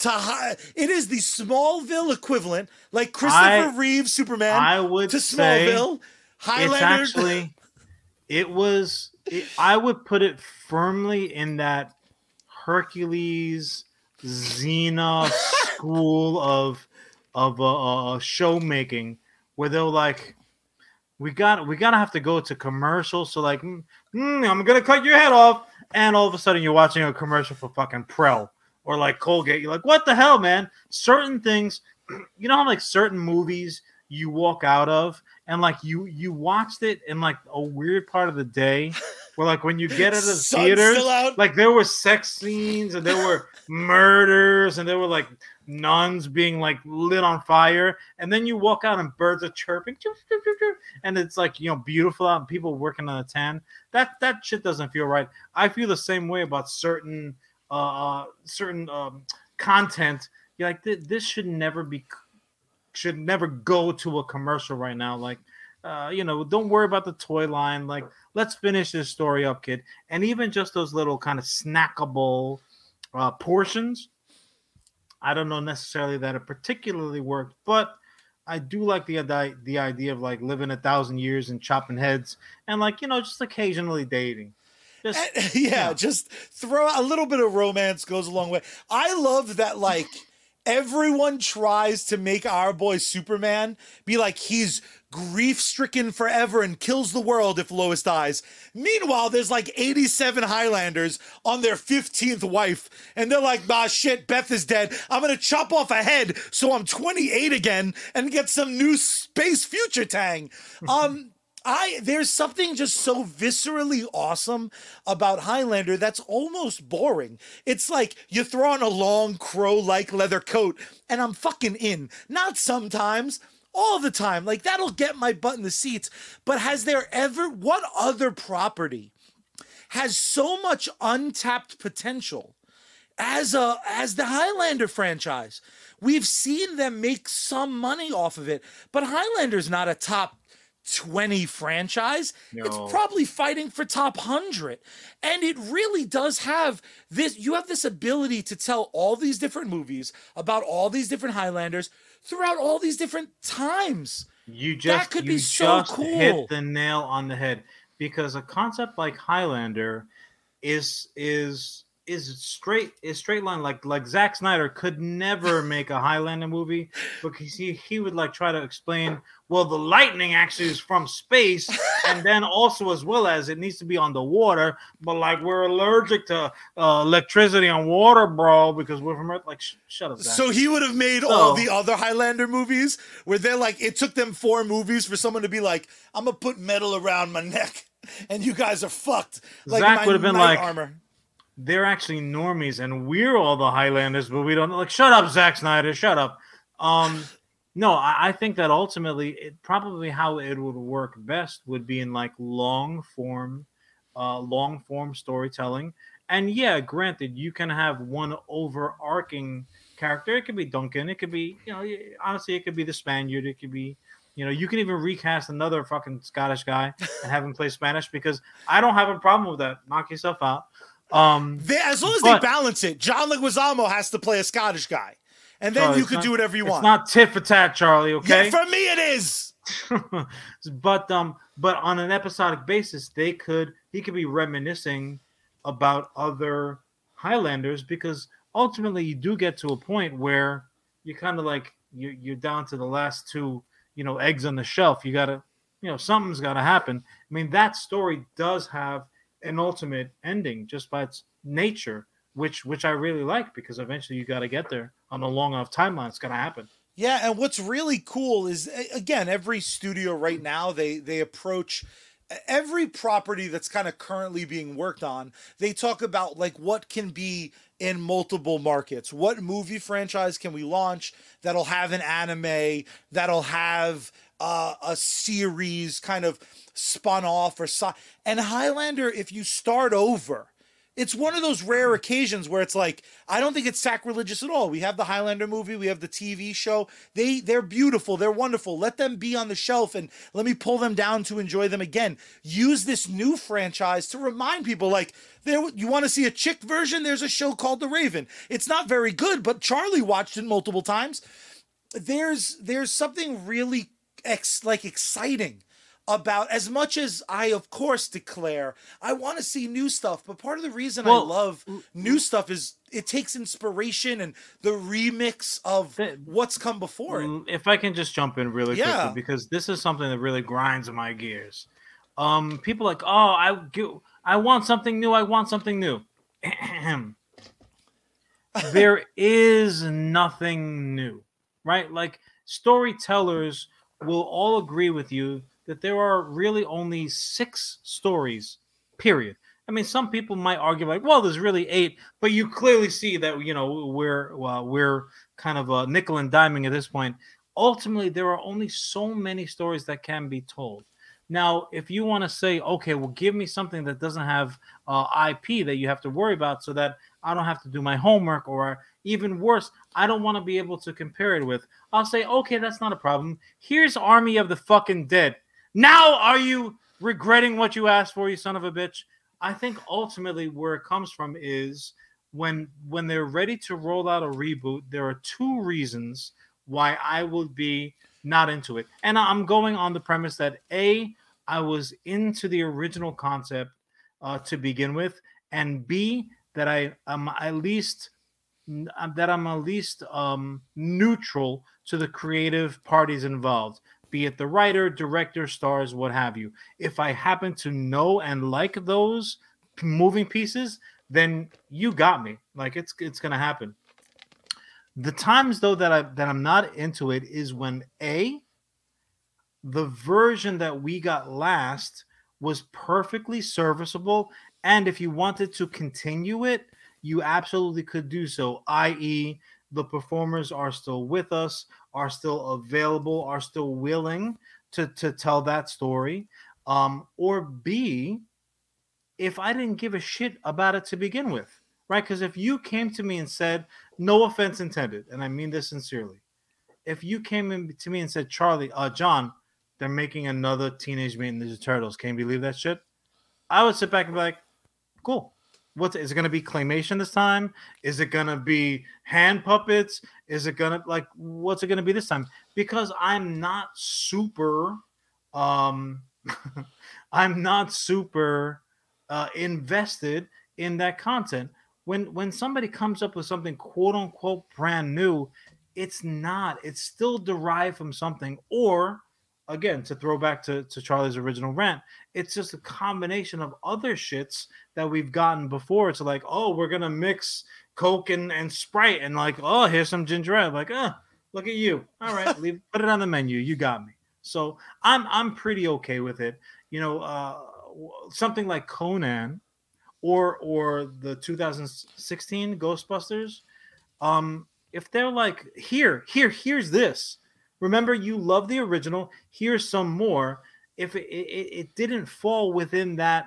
to it is the Smallville equivalent, like Christopher I, Reeve Superman. I would to Smallville. Highlander. It's actually, it was. It, I would put it firmly in that Hercules, Xena school of of uh, uh, show making, where they're like, we got we gotta have to go to commercial. So like, mm, mm, I'm gonna cut your head off, and all of a sudden you're watching a commercial for fucking Prell or like Colgate. You're like, what the hell, man? Certain things, <clears throat> you know how like certain movies you walk out of and like you you watched it in like a weird part of the day <laughs> where like when you get out of the theater like there were sex scenes and there were murders and there were like nuns being like lit on fire and then you walk out and birds are chirping and it's like you know beautiful out and people working on a tan that that shit doesn't feel right i feel the same way about certain uh, uh, certain um, content, you're like, this should never be, should never go to a commercial right now. Like, uh, you know, don't worry about the toy line. Like, let's finish this story up, kid. And even just those little kind of snackable uh, portions, I don't know necessarily that it particularly worked, but I do like the the idea of like living a thousand years and chopping heads, and like you know, just occasionally dating. Just, <laughs> yeah, yeah, just throw a little bit of romance goes a long way. I love that, like, everyone tries to make our boy Superman be like he's grief stricken forever and kills the world if Lois dies. Meanwhile, there's like 87 Highlanders on their 15th wife, and they're like, ah, shit, Beth is dead. I'm gonna chop off a head so I'm 28 again and get some new space future tang. Um, I there's something just so viscerally awesome about Highlander that's almost boring. It's like you throw on a long crow-like leather coat and I'm fucking in. Not sometimes, all the time. Like that'll get my butt in the seats. But has there ever what other property has so much untapped potential as a as the Highlander franchise? We've seen them make some money off of it, but Highlander's not a top 20 franchise, no. it's probably fighting for top 100. And it really does have this you have this ability to tell all these different movies about all these different Highlanders throughout all these different times. You just that could be so cool. hit the nail on the head because a concept like Highlander is is is straight is straight line. Like like Zack Snyder could never <laughs> make a Highlander movie because he he would like try to explain well the lightning actually is from space and <laughs> then also as well as it needs to be on the water but like we're allergic to uh, electricity and water bro because we're from Earth. Like sh- shut up Zack. so he would have made so, all the other Highlander movies where they're like it took them four movies for someone to be like I'm gonna put metal around my neck and you guys are fucked. Like Zack would have been like armor they're actually normies and we're all the Highlanders, but we don't like shut up, Zack Snyder, shut up. Um no, I, I think that ultimately it probably how it would work best would be in like long form, uh long form storytelling. And yeah, granted, you can have one overarching character. It could be Duncan, it could be, you know, honestly, it could be the Spaniard, it could be you know, you can even recast another fucking Scottish guy and have him play Spanish because I don't have a problem with that. Knock yourself out. Um, they, as long as but, they balance it, John Leguizamo has to play a Scottish guy, and then Charlie, you not, do whatever you want. It's not tit for tat, Charlie. Okay, yeah, for me it is. <laughs> but um, but on an episodic basis, they could he could be reminiscing about other Highlanders because ultimately you do get to a point where you're kind of like you're, you're down to the last two, you know, eggs on the shelf. You got to, you know, something's got to happen. I mean, that story does have an ultimate ending just by its nature, which which I really like because eventually you got to get there on a long enough timeline. It's to happen. Yeah, and what's really cool is again, every studio right now they they approach every property that's kind of currently being worked on. They talk about like what can be in multiple markets. What movie franchise can we launch that'll have an anime, that'll have uh, a series kind of spun off or so. And Highlander, if you start over, it's one of those rare occasions where it's like I don't think it's sacrilegious at all. We have the Highlander movie, we have the TV show. They they're beautiful, they're wonderful. Let them be on the shelf and let me pull them down to enjoy them again. Use this new franchise to remind people like there you want to see a chick version, there's a show called The Raven. It's not very good, but Charlie watched it multiple times. There's there's something really ex, like exciting about as much as I, of course, declare I want to see new stuff. But part of the reason well, I love new stuff is it takes inspiration and the remix of what's come before it. If I can just jump in really yeah. quickly, because this is something that really grinds my gears. Um, people like, oh, I I want something new. I want something new. <clears throat> there is nothing new, right? Like storytellers will all agree with you that there are really only six stories, period. I mean, some people might argue like, well, there's really eight, but you clearly see that you know we're we're kind of a nickel and diming at this point. Ultimately, there are only so many stories that can be told. Now, if you want to say, okay, well, give me something that doesn't have uh, IP that you have to worry about, so that I don't have to do my homework, or even worse, I don't want to be able to compare it with. I'll say, okay, that's not a problem. Here's Army of the fucking Dead. Now are you regretting what you asked for, you son of a bitch? I think ultimately where it comes from is when when they're ready to roll out a reboot, there are two reasons why I would be not into it. And I'm going on the premise that A, I was into the original concept uh, to begin with, and B, that I am at least that I'm at least um, neutral to the creative parties involved be it the writer, director, stars, what have you. If I happen to know and like those moving pieces, then you got me. Like it's it's gonna happen. The times though that I that I'm not into it is when a the version that we got last was perfectly serviceable, and if you wanted to continue it, you absolutely could do so. I.e., the performers are still with us are still available, are still willing to to tell that story. Um, or B, if I didn't give a shit about it to begin with, right? Because if you came to me and said, no offense intended, and I mean this sincerely, if you came to me and said, Charlie, uh, Jon, they're making another Teenage Mutant Ninja Turtles, can you believe that shit? I would sit back and be like, cool. What's is it going to be claymation this time? Is it going to be hand puppets? Is it going to like what's it going to be this time? Because I'm not super um <laughs> I'm not super uh invested in that content. When when somebody comes up with something quote unquote brand new, it's not. It's still derived from something or again to throw back to, to charlie's original rant it's just a combination of other shits that we've gotten before it's like oh we're gonna mix coke and, and sprite and like oh here's some ginger ale. Like oh look at you. All right leave <laughs> put it on the menu. You got me. So i'm i'm pretty okay with it. You know uh something like conan or or the 2016 ghostbusters um if they're like here here here's this Remember, you love the original. Here's some more. If it, it, it didn't fall within that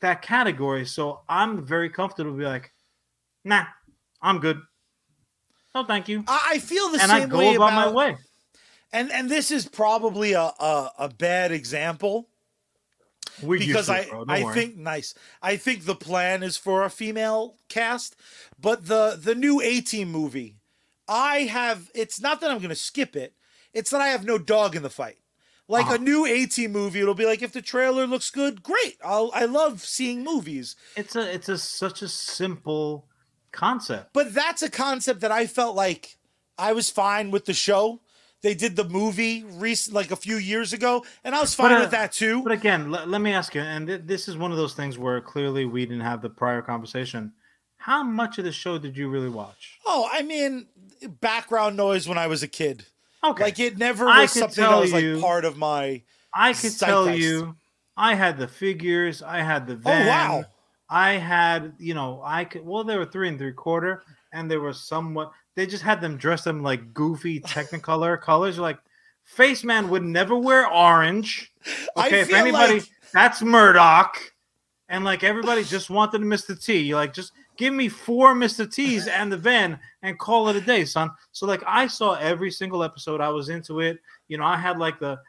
that category, so I'm very comfortable to be like, nah, I'm good. Oh, thank you. I feel the and same I go way about, my way. And and this is probably a a, a bad example. We because I I worry. think nice. I think the plan is for a female cast, but the the new A Team movie I have, it's not that I'm going to skip it, it's that I have no dog in the fight. Like Uh-huh. a new A Team movie, it'll be like if the trailer looks good, great. I'll I love seeing movies. It's a it's a such a simple concept. But that's a concept that I felt like I was fine with the show. They did the movie recent like a few years ago, and I was fine But, uh, with that too. But again, let, let me ask you, and th- this is one of those things where clearly we didn't have the prior conversation. How much of the show did you really watch? Oh, I mean, background noise when I was a kid. Okay, Like it never was something that was like you- part of my. I could tell you, I had the figures, I had the oh, van. Oh wow! I had, you know, I could. Well, they were three and three quarter, and they were somewhat. They just had them dressed them like goofy Technicolor <laughs> colors. Like, Face Man would never wear orange. <laughs> I Okay, if anybody, like- that's Murdock, and like everybody just wanted Mr. T. You're like, just give me four Mr. T's and the van and call it a day, son. So like, I saw every single episode. I was into it. You know, I had like the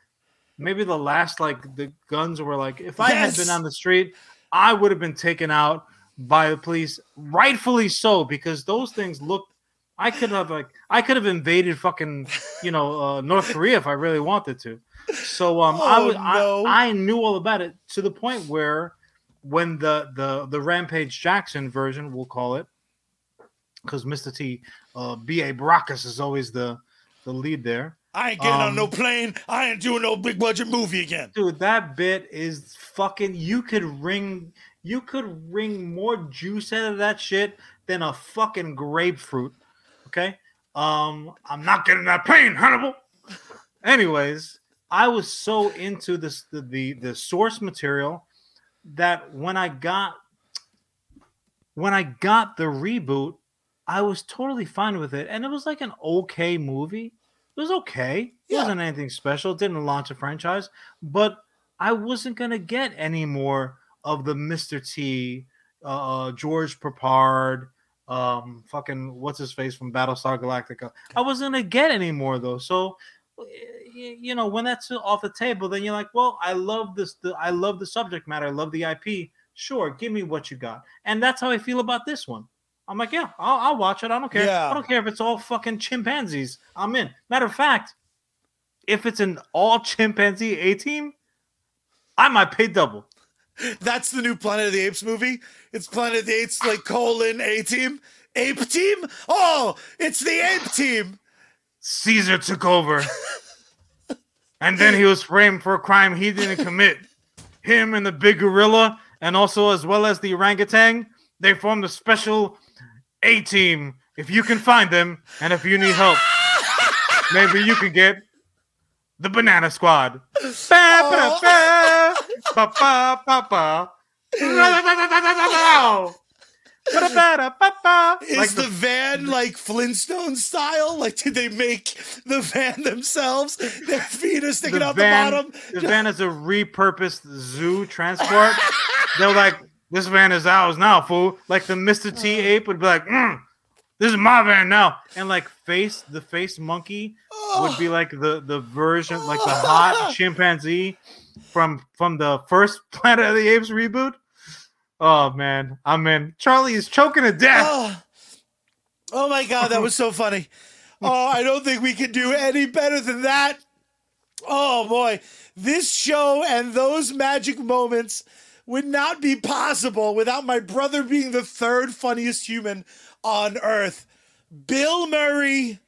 maybe the last like the guns were like if I had been on the street, I would have been taken out by the police, rightfully so, because those things looked. I could have like I could have invaded fucking you know uh, North Korea if I really wanted to. So um, I Oh, was no. I, I knew all about it to the point where when the the the Rampage Jackson version, we'll call it, because Mr. T, uh, B.A. Baracus is always the the lead there. I ain't getting on no Um, plane. I ain't doing no big budget movie again. Dude, that bit is fucking. You could wring, you could wring more juice out of that shit than a fucking grapefruit. Okay, um, I'm not getting that pain, Hannibal. Anyways, I was so into this the the, the source material that when I got when I got the reboot, I was totally fine with it, and it was like an okay movie. It was okay. It Yeah. wasn't anything special. It didn't launch a franchise, but I wasn't gonna get any more of the Mr. T, uh, George Peppard, um, fucking what's his face from Battlestar Galactica. I wasn't gonna get any more though. So, you know, when that's off the table, then you're like, well, I love this. The, I love the subject matter. I love the IP. Sure, give me what you got, and that's how I feel about this one. I'm like, yeah, I'll, I'll watch it. I don't care. Yeah. I don't care if it's all fucking chimpanzees. I'm in. Matter of fact, if it's an all chimpanzee A team, I might pay double. That's the new Planet of the Apes movie. It's Planet of the Apes, like colon A team, ape team. Oh, it's the ape team. Caesar took over. and then he was framed for a crime he didn't commit. Him and the big gorilla, and also as well as the orangutan, they formed a special A team. If you can find them, and if you need help, maybe you can get the Banana Squad. Ba, ba, ba, oh. ba, ba, ba, ba. <laughs> Ba-da-ba-da-ba-ba. Is Like the, van like Flintstone style? Like, did they make the van themselves? Their feet are sticking out van, the bottom. The van is a repurposed zoo transport. <laughs> They're like, this van is ours now, fool. Like the Mr. T Uh. ape would be like, mm, this is my van now. And like face, the face monkey would be like the the version, like the <laughs> hot chimpanzee from from the first <laughs> Planet of the Apes reboot. Oh man, I'm in. Charlie is choking to death. Oh. oh my god, that was so funny. Oh, I don't think we can do any better than that. Oh boy, this show and those magic moments would not be possible without my brother being the third funniest human on earth. Bill Murray,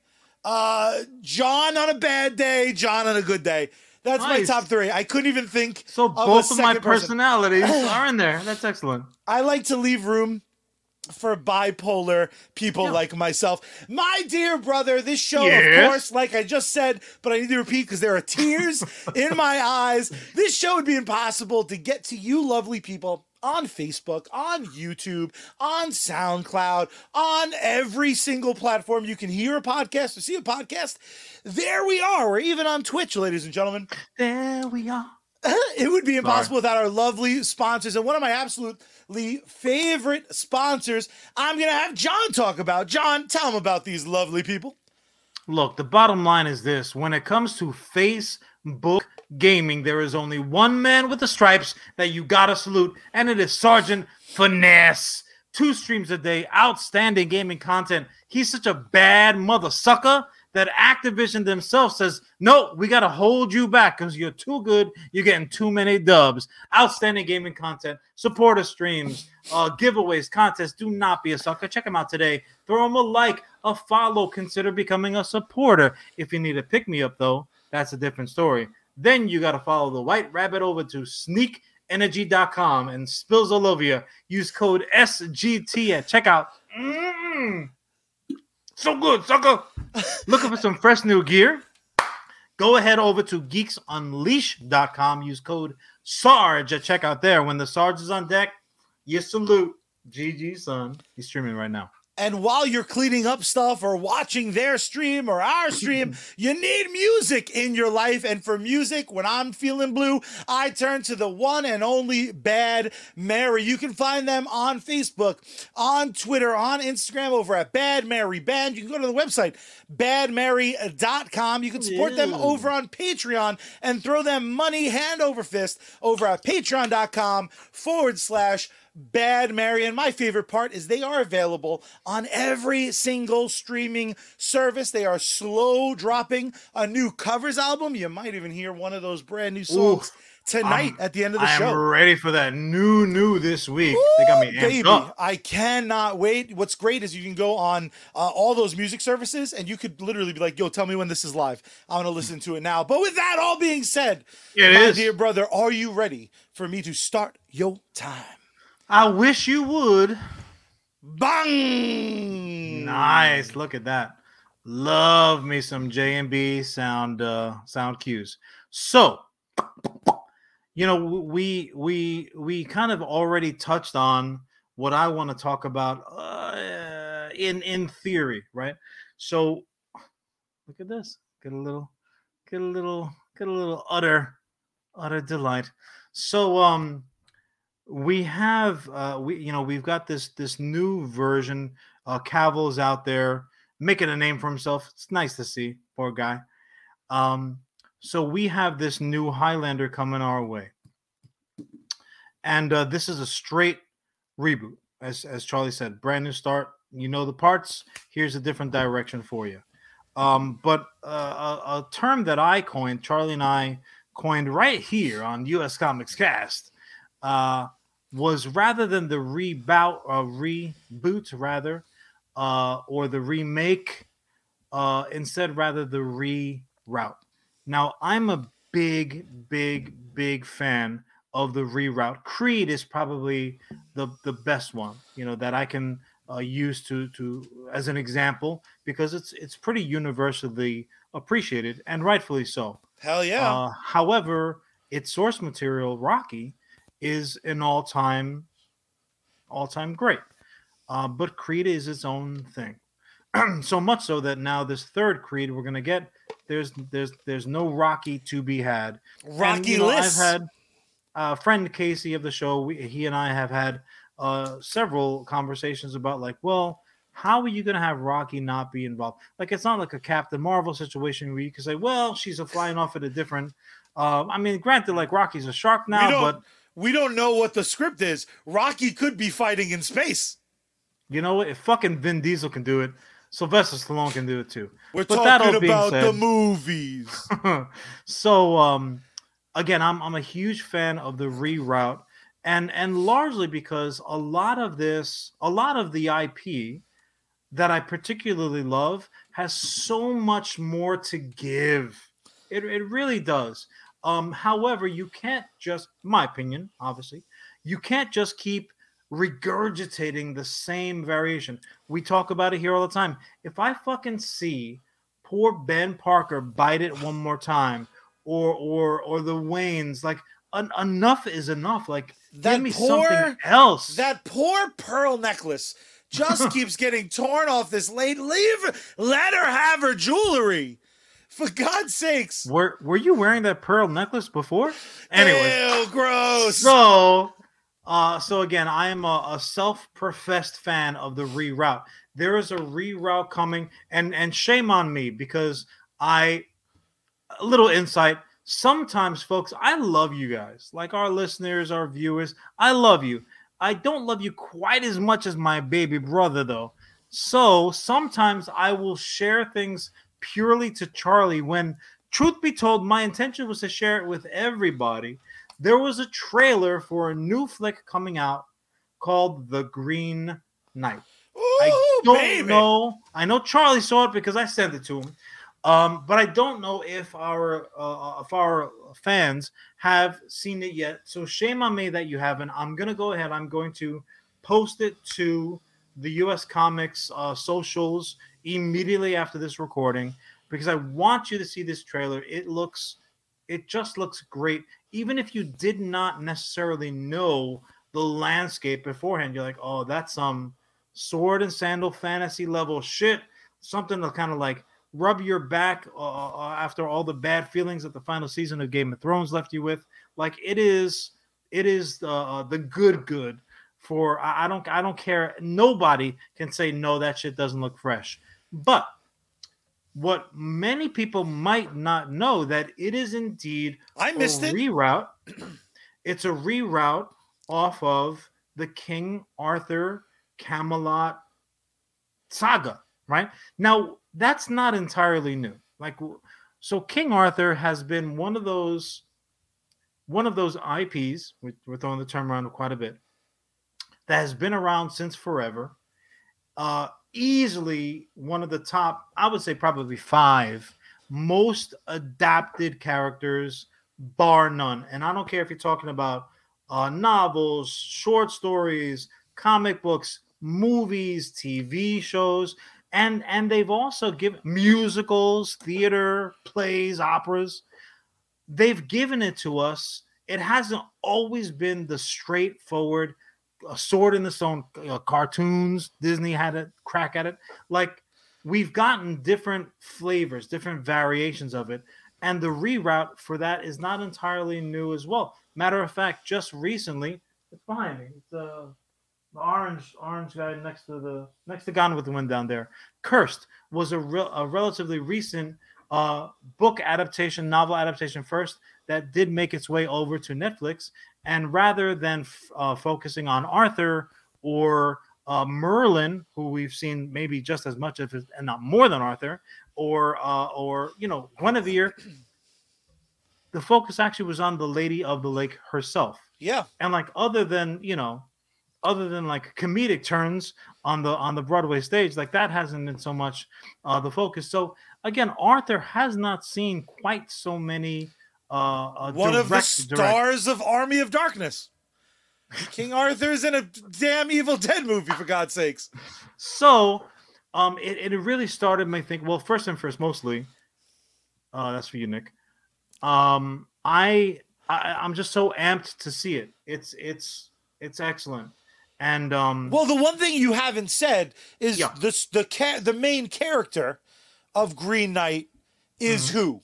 uh, Jon on a bad day, Jon on a good day. That's my top three. I couldn't even think So of a both of my second person. personalities <clears throat> are in there. That's excellent. I like to leave room for bipolar people Yeah. like myself. My dear brother, this show, Yes? of course, like I just said, but I need to repeat because there are tears <laughs> in my eyes. This show would be impossible to get to you, lovely people. On Facebook, on YouTube, on SoundCloud, on every single platform you can hear a podcast or see a podcast. There we are. We're even on Twitch, ladies and gentlemen There we are. <laughs> it would be impossible without our lovely sponsors. And one of my absolutely favorite sponsors, I'm going to have Jon talk about. Jon, tell him about these lovely people. Look, the bottom line is this when it comes to Facebook gaming, there is only one man with the stripes that you gotta salute, and it is Sergeant Finesse. Two streams a day, outstanding gaming content. He's such a bad mother sucker that Activision themselves says, no, we got to hold you back because you're too good. You're getting too many dubs. Outstanding gaming content, supporter streams, uh, giveaways, contests. Do not be a sucker. Check them out today. Throw them a like, a follow. Consider becoming a supporter. If you need a pick me up, though, that's a different story. Then you got to follow the white rabbit over to sneakenergy.com and spills all over you. Use code SGT at checkout. Mm-mm. So good, sucker. <laughs> Looking for some fresh new gear? Go ahead over to geeksunleash.com. Use code SARGE at checkout there. When the Sarge is on deck, you salute. GG, son. He's streaming right now. And while you're cleaning up stuff or watching their stream or our stream, <laughs> you need music in your life. And for music, when I'm feeling blue, I turn to the one and only Bad Mary. You can find them on Facebook, on Twitter, on Instagram over at Bad Mary Band. You can go to the website, badmary.com. You can support them over on Patreon and throw them money hand over fist over at patreon.com forward slash Bad Mary. And my favorite part is they are available on every single streaming service. They are slow dropping a new covers album. You might even hear one of those brand new songs tonight I'm- at the end of the I show. am ready for that new, new this week. they got me Ooh, amped baby, up. I cannot wait. What's great is you can go on uh, all those music services and you could literally be like, yo, tell me when this is live. I want to listen to it now. But with that all being said, It my is. dear brother, are you ready for me to start your time? I wish you would. Bang! Nice. Look at that. Love me some J and B sound uh sound cues. So, you know, we we we kind of already touched on what I want to talk about uh, in in theory, right? So, look at this. Get a little get a little get a little utter utter delight. So, um we have uh we you know we've got this this new version uh Cavill's out there making a name for himself. It's nice to see poor guy. Um so we have this new highlander coming our way. And uh this is a straight reboot as as charlie said brand new start. You know the parts. Here's a different direction for you. Um but uh, a, a term that i coined charlie and i coined right here on us comics cast uh was rather than the reboot uh, reboot rather uh or the remake uh instead rather the reroute. Now i'm a big big big fan of the reroute. Creed is probably the the best one you know that i can uh, use to to as an example because it's it's pretty universally appreciated and rightfully so. Hell yeah. uh, however, its source material, Rocky, is an all-time, all-time great. Uh, but Creed is its own thing. <clears throat> so much so that now this third Creed we're gonna get, there's there's there's no Rocky to be had. And, Rocky you know, List. I've had a friend Casey of the show. We, he and I have had uh, several conversations about like, well, how are you going to have Rocky not be involved? Like, it's not like a Captain Marvel situation where you can say, well, she's a flying off at a different. Uh, I mean, granted, like Rocky's a shark now, but we don't know what the script is. Rocky could be fighting in space. you know what? If fucking Vin Diesel can do it, Sylvester Stallone can do it too. We're But talking about the movies. <laughs> so um again I'm I'm a huge fan of the reroute and and largely because a lot of this a lot of the IP that I particularly love has so much more to give. It it really does. Um however, you can't just my opinion, obviously, you can't just keep regurgitating the same variation. We talk about it here all the time. If I fucking see poor Ben Parker bite it one more time, or or or the Waynes, like en- enough is enough. Like That give me poor- something else. That poor pearl necklace just <laughs> keeps getting torn off this lady. Leave, let her have her jewelry. For God's sakes. were were you wearing that pearl necklace before? Anyway, Ew, gross. so uh so again, I am a, a self-professed fan of the reroute. There is a reroute coming, and and shame on me because I a little insight. Sometimes, folks, I love you guys, like our listeners, our viewers. I love you. I don't love you quite as much as my baby brother, though. So sometimes I will share things purely to Charlie when truth be told, my intention was to share it with everybody. There was a trailer for a new flick coming out called The Green Knight. Ooh, I don't baby. know. I know Charlie saw it because I sent it to him. Um, but I don't know if our uh, if our fans have seen it yet. So shame on me that you haven't. I'm gonna go ahead. I'm going to post it to the U.S. Comics uh, socials immediately after this recording because I want you to see this trailer. It looks, it just looks great. Even if you did not necessarily know the landscape beforehand, you're like, oh, that's some sword and sandal fantasy level shit. Something to kind of like rub your back uh, uh, after all the bad feelings that the final season of Game of Thrones left you with. Like it is, it is the uh, the good good for. I, I don't I don't care. Nobody can say no. That shit doesn't look fresh. But what many people might not know that it is indeed I missed a it. reroute. <clears throat> it's a reroute off of the King Arthur Camelot saga, right? Now, that's not entirely new. Like so King Arthur has been one of those one of those IPs, we- we're throwing the term around quite a bit, that has been around since forever. Uh easily one of the top, I would say probably five most adapted characters, bar none. And I don't care if you're talking about uh, novels, short stories, comic books, movies, TV shows, and and they've also given musicals, theater, plays, operas. They've given it to us. It hasn't always been the straightforward a sword in the stone uh, cartoons. Disney had a crack at it. Like we've gotten different flavors, different variations of it, and the reroute for that is not entirely new as well. Matter of fact, just recently, it's behind me. It's uh, the orange orange guy next to the next to Gone with the Wind down there. Cursed was a real a relatively recent uh book adaptation, novel adaptation first that did make its way over to Netflix. And rather than f- uh, focusing on Arthur or uh, Merlin, who we've seen maybe just as much of, it, and not more than Arthur, or uh, or you know Guinevere, the focus actually was on the Lady of the Lake herself. Yeah. And like other than you know, other than like comedic turns on the on the Broadway stage, like that hasn't been so much uh, the focus. So again, Arthur has not seen quite so many. Uh, uh, One of the direct- direct- stars of Army of Darkness. King Arthur's in a damn Evil Dead movie, for God's sakes. So, um, it, it really started me think. Well, first and first, mostly, uh, that's for you, Nick. Um, I, I I'm just so amped to see it. It's it's it's excellent, and um, Well, the one thing you haven't said is Yeah. this the ca- the main character of Green Knight is Mm-hmm. who?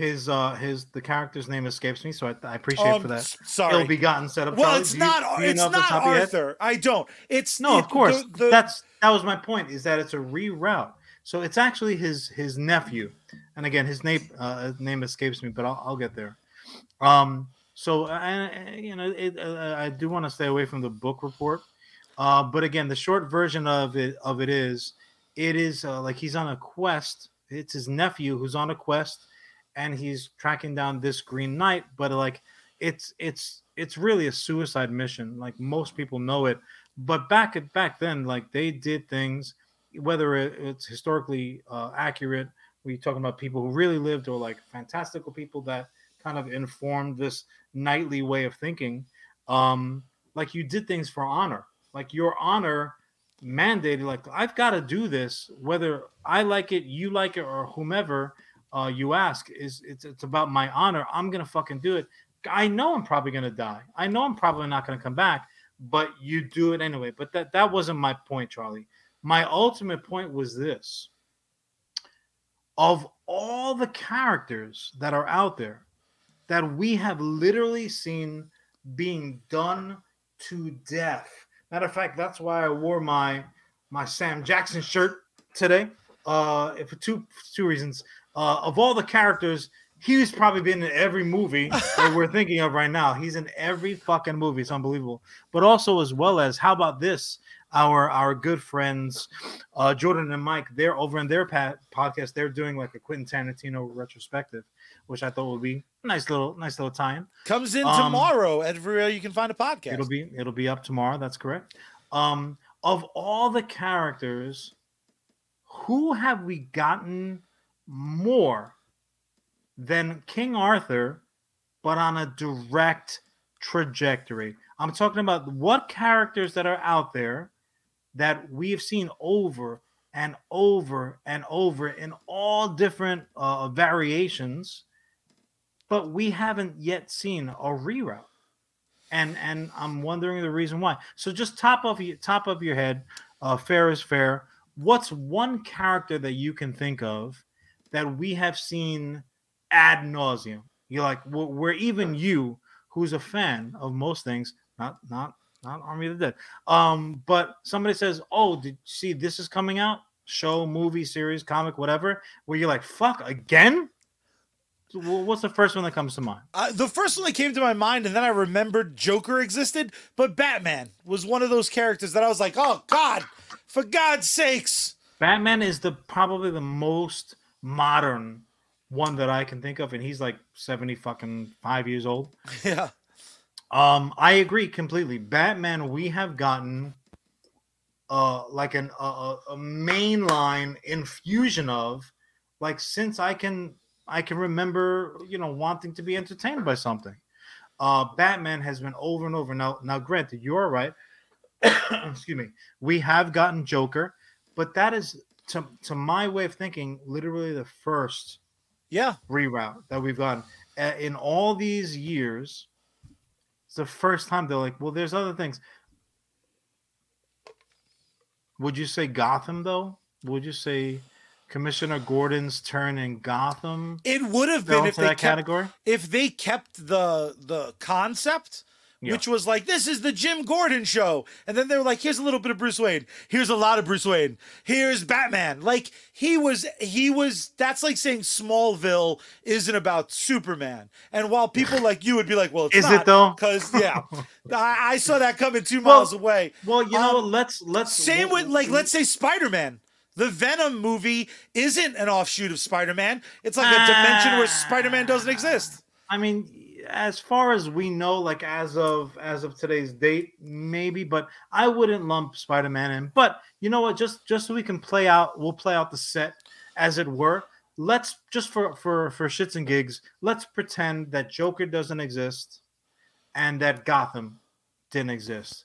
His uh his the character's name escapes me, so I, I appreciate Um, for that. sorry. Ill begotten setup. well, Charlie, it's you- not. it's know off the not top of your head? Arthur. I don't. It's No, it- of course. the- the- That's that was my point. Is that it's a reroute. So it's actually his his nephew, and again, his name uh, name escapes me, but I'll, I'll get there. Um. So and you know, it, uh, I do want to stay away from the book report. Uh, but again, the short version of it of it is, it is uh, like he's on a quest. It's his nephew who's on a quest, and he's tracking down this Green Knight. But like, it's it's it's really a suicide mission. Like most people know it, but back at back then, like they did things, whether it's historically uh, accurate. We talking about people who really lived, or like fantastical people that kind of informed this knightly way of thinking. Um, like you did things for honor, like your honor mandated. Like I've got to do this, whether I like it, you like it, or whomever uh, you ask. Is it's it's about my honor. I'm gonna fucking do it. I know I'm probably gonna die. I know I'm probably not gonna come back, but you do it anyway. But that that wasn't my point, Charlie. My ultimate point was this: of all the characters that are out there that we have literally seen being done to death. Matter of fact, that's why I wore my my Sam Jackson shirt today. Uh, for two two reasons. Uh, of all the characters, he's probably been in every movie that we're <laughs> thinking of right now. He's in every fucking movie. It's unbelievable. But also, as well as, how about this? our our good friends uh, Jordan and Mike. They're over in their pa- podcast. They're doing like a Quentin Tarantino retrospective, which I thought would be a nice little nice little time. Comes in Um, tomorrow everywhere you can find a podcast. It'll be it'll be up tomorrow. That's correct. Um, of all the characters, who have we gotten more than King Arthur, but on a direct trajectory? I'm talking about what characters that are out there that we've seen over and over and over in all different uh, variations, but we haven't yet seen a reroute and and I'm wondering the reason why. So just top of your top of your head, uh, fair is fair. What's one character that you can think of that we have seen ad nauseum? You're like, where even you, who's a fan of most things, not not not Army of the Dead, um, but somebody says, "Oh, did you see this is coming out? Show, movie, series, comic, whatever." Where you're like, "Fuck again." What's the first one that comes to mind? Uh, the first one that came to my mind, and then I remembered Joker existed, but Batman was one of those characters that I was like, oh God, for God's sakes. Batman is the probably the most modern one that I can think of, and he's like 70 fucking five years old. <laughs> Yeah. Um, I agree completely. Batman, we have gotten uh like an a, a a mainline infusion of like since I can I can remember, you know, wanting to be entertained by something. Uh Batman has been over and over. Now, now granted, you're right. <coughs> Excuse me. We have gotten Joker, but that is to to my way of thinking, literally the first Yeah. reroute that we've gotten Uh, in all these years. It's the first time they're like, well, there's other things. Would you say Gotham though? Would you say Commissioner Gordon's turn in Gotham It would have been if they that kept, category? if they kept the the concept, Yeah. which was like, this is the Jim Gordon show. And then they were like, here's a little bit of Bruce Wayne. Here's a lot of Bruce Wayne. Here's Batman. Like he was he was that's like saying Smallville isn't about Superman. And while people <laughs> like you would be like, well, it's Is it though? Because yeah. <laughs> I, I saw that coming two Well, miles away. Well, you know, Um, let's let's Same with like let's say Spider-Man. The Venom movie isn't an offshoot of Spider-Man. It's like a dimension where Spider-Man doesn't exist. I mean, as far as we know, like as of as of today's date, maybe, but I wouldn't lump Spider-Man in. But you know what? Just just so we can play out, we'll play out the set as it were. Let's just for for for shits and gigs, let's pretend that Joker doesn't exist and that Gotham didn't exist.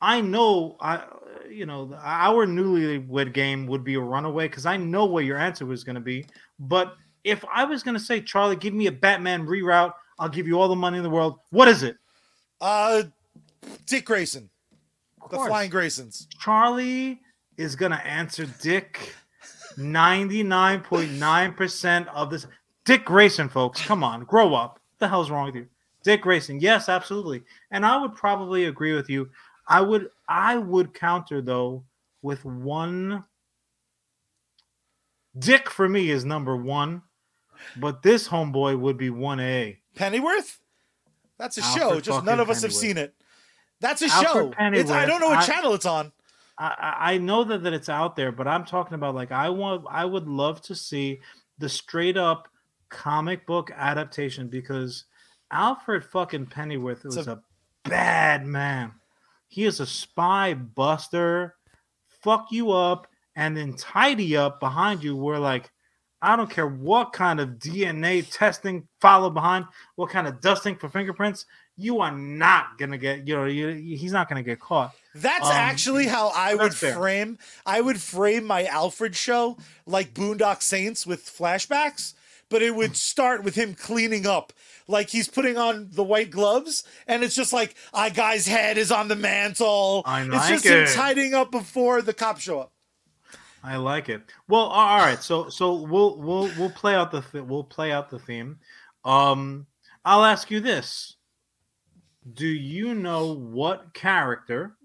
I know I you know our newlywed game would be a runaway because I know what your answer was to be. But if I was going to say, Charlie, give me a Batman reroute, I'll give you all the money in the world. What is it? Uh Dick Grayson. The. Flying Graysons. Charlie is going to answer Dick 99.9% of this. Dick Grayson, folks, come on, grow up. What the hell's wrong with you? Dick Grayson, yes, absolutely. And I would probably agree with you. I would I would counter though with one Dick for me is number 1, but this homeboy would be 1A. Pennyworth? That's a Alfred show. Just none of us have seen it. That's a Alfred show. It's, I don't know what I- channel it's on. I, I know that, that it's out there, but I'm talking about like I want I would love to see the straight up comic book adaptation because Alfred fucking Pennyworth was a- a, bad man. He is a spy buster, fuck you up, and then tidy up behind you. Where like I don't care what kind of DNA testing follow behind, what kind of dusting for fingerprints, you are not gonna get. You know, you, he's not gonna get caught. That's Um, actually how I would fair. frame I would frame my Alfred show like Boondock Saints with flashbacks, but it would <laughs> start with him cleaning up. Like he's putting on the white gloves, and it's just like a guy's head is on the mantle. I like it's just it. him tidying up before the cops show up. I like it. Well, all right. So so we'll we'll we'll play out the th- we'll play out the theme. Um, I'll ask you this: Do you know what character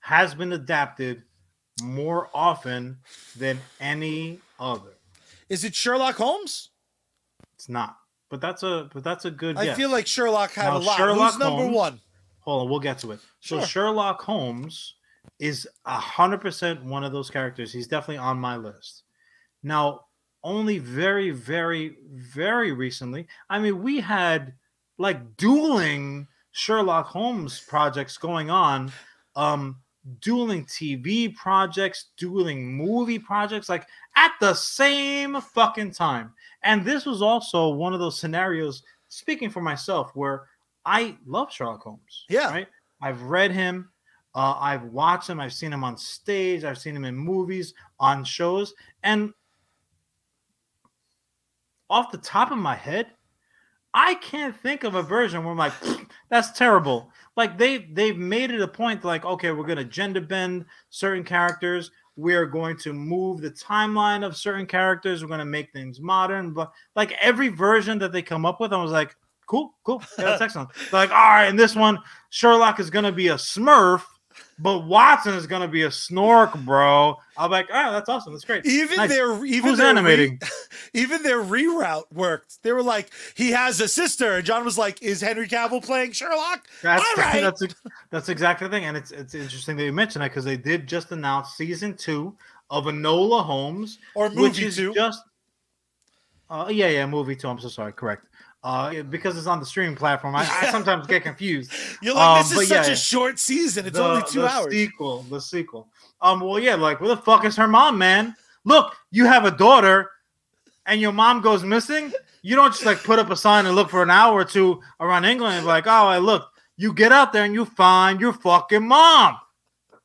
has been adapted more often than any other? Is it Sherlock Holmes? It's not. But that's a but that's a good. I guess. feel like Sherlock had Now, a lot. Sherlock Who's number Holmes- one? hold on, we'll get to it. So Sure. Sherlock Holmes is a hundred percent one of those characters. He's definitely on my list. Now, only very, very, very recently. I mean, we had like dueling Sherlock Holmes projects going on, um, dueling TV projects, dueling movie projects, like at the same fucking time. And this was also one of those scenarios, speaking for myself, where I love Sherlock Holmes. Yeah. Right. I've read him. Uh, I've watched him. I've seen him on stage. I've seen him in movies, on shows, and off the top of my head, I can't think of a version where I'm like, <sniffs> that's terrible. Like they they've made it a point like, okay, we're gonna gender bend certain characters. We're going to move the timeline of certain characters. We're gonna make things modern. But like every version that they come up with, I was like, cool, cool, yeah, that's <laughs> excellent. They're like, all right, in this one, Sherlock is gonna be a Smurf, but Watson is gonna be a Snork, bro. I'm like, oh, that's awesome. That's great. Even Nice. their even Who's their re- animating? <laughs> even their reroute worked. They were like, he has a sister, and John was like, "Is Henry Cavill playing Sherlock?" That's All right. <laughs> that's that's exactly the thing, and it's it's interesting that you mentioned that because they did just announce season two of Enola Holmes, Or which movie is two. just uh, yeah yeah movie two. I'm so sorry, correct. Uh, because it's on the streaming platform, I, I sometimes get confused. <laughs> You're like, Um, this but is such yeah. a short season. It's the, only two the hours. Sequel, the sequel. Um, well, yeah, like where the fuck is her mom, man? Look, you have a daughter, and your mom goes missing. You don't just like put up a sign and look for an hour or two around England and like, oh, I look. You get out there and you find your fucking mom.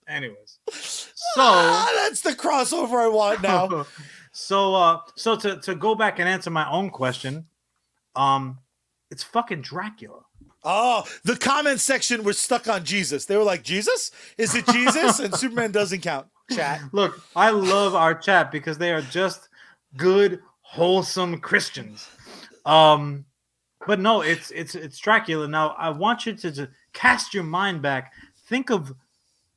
Anyways, so <laughs> ah, that's the crossover I want now. <laughs> so uh so to to go back and answer my own question, um, it's fucking Dracula. oh, the comment section was stuck on Jesus. They were like, "Jesus? Is it Jesus?" and <laughs> Superman doesn't count. Chat. Look, I love our chat because they are just good, wholesome Christians. Um, but no, it's it's it's Dracula. Now I want you to, to cast your mind back. Think of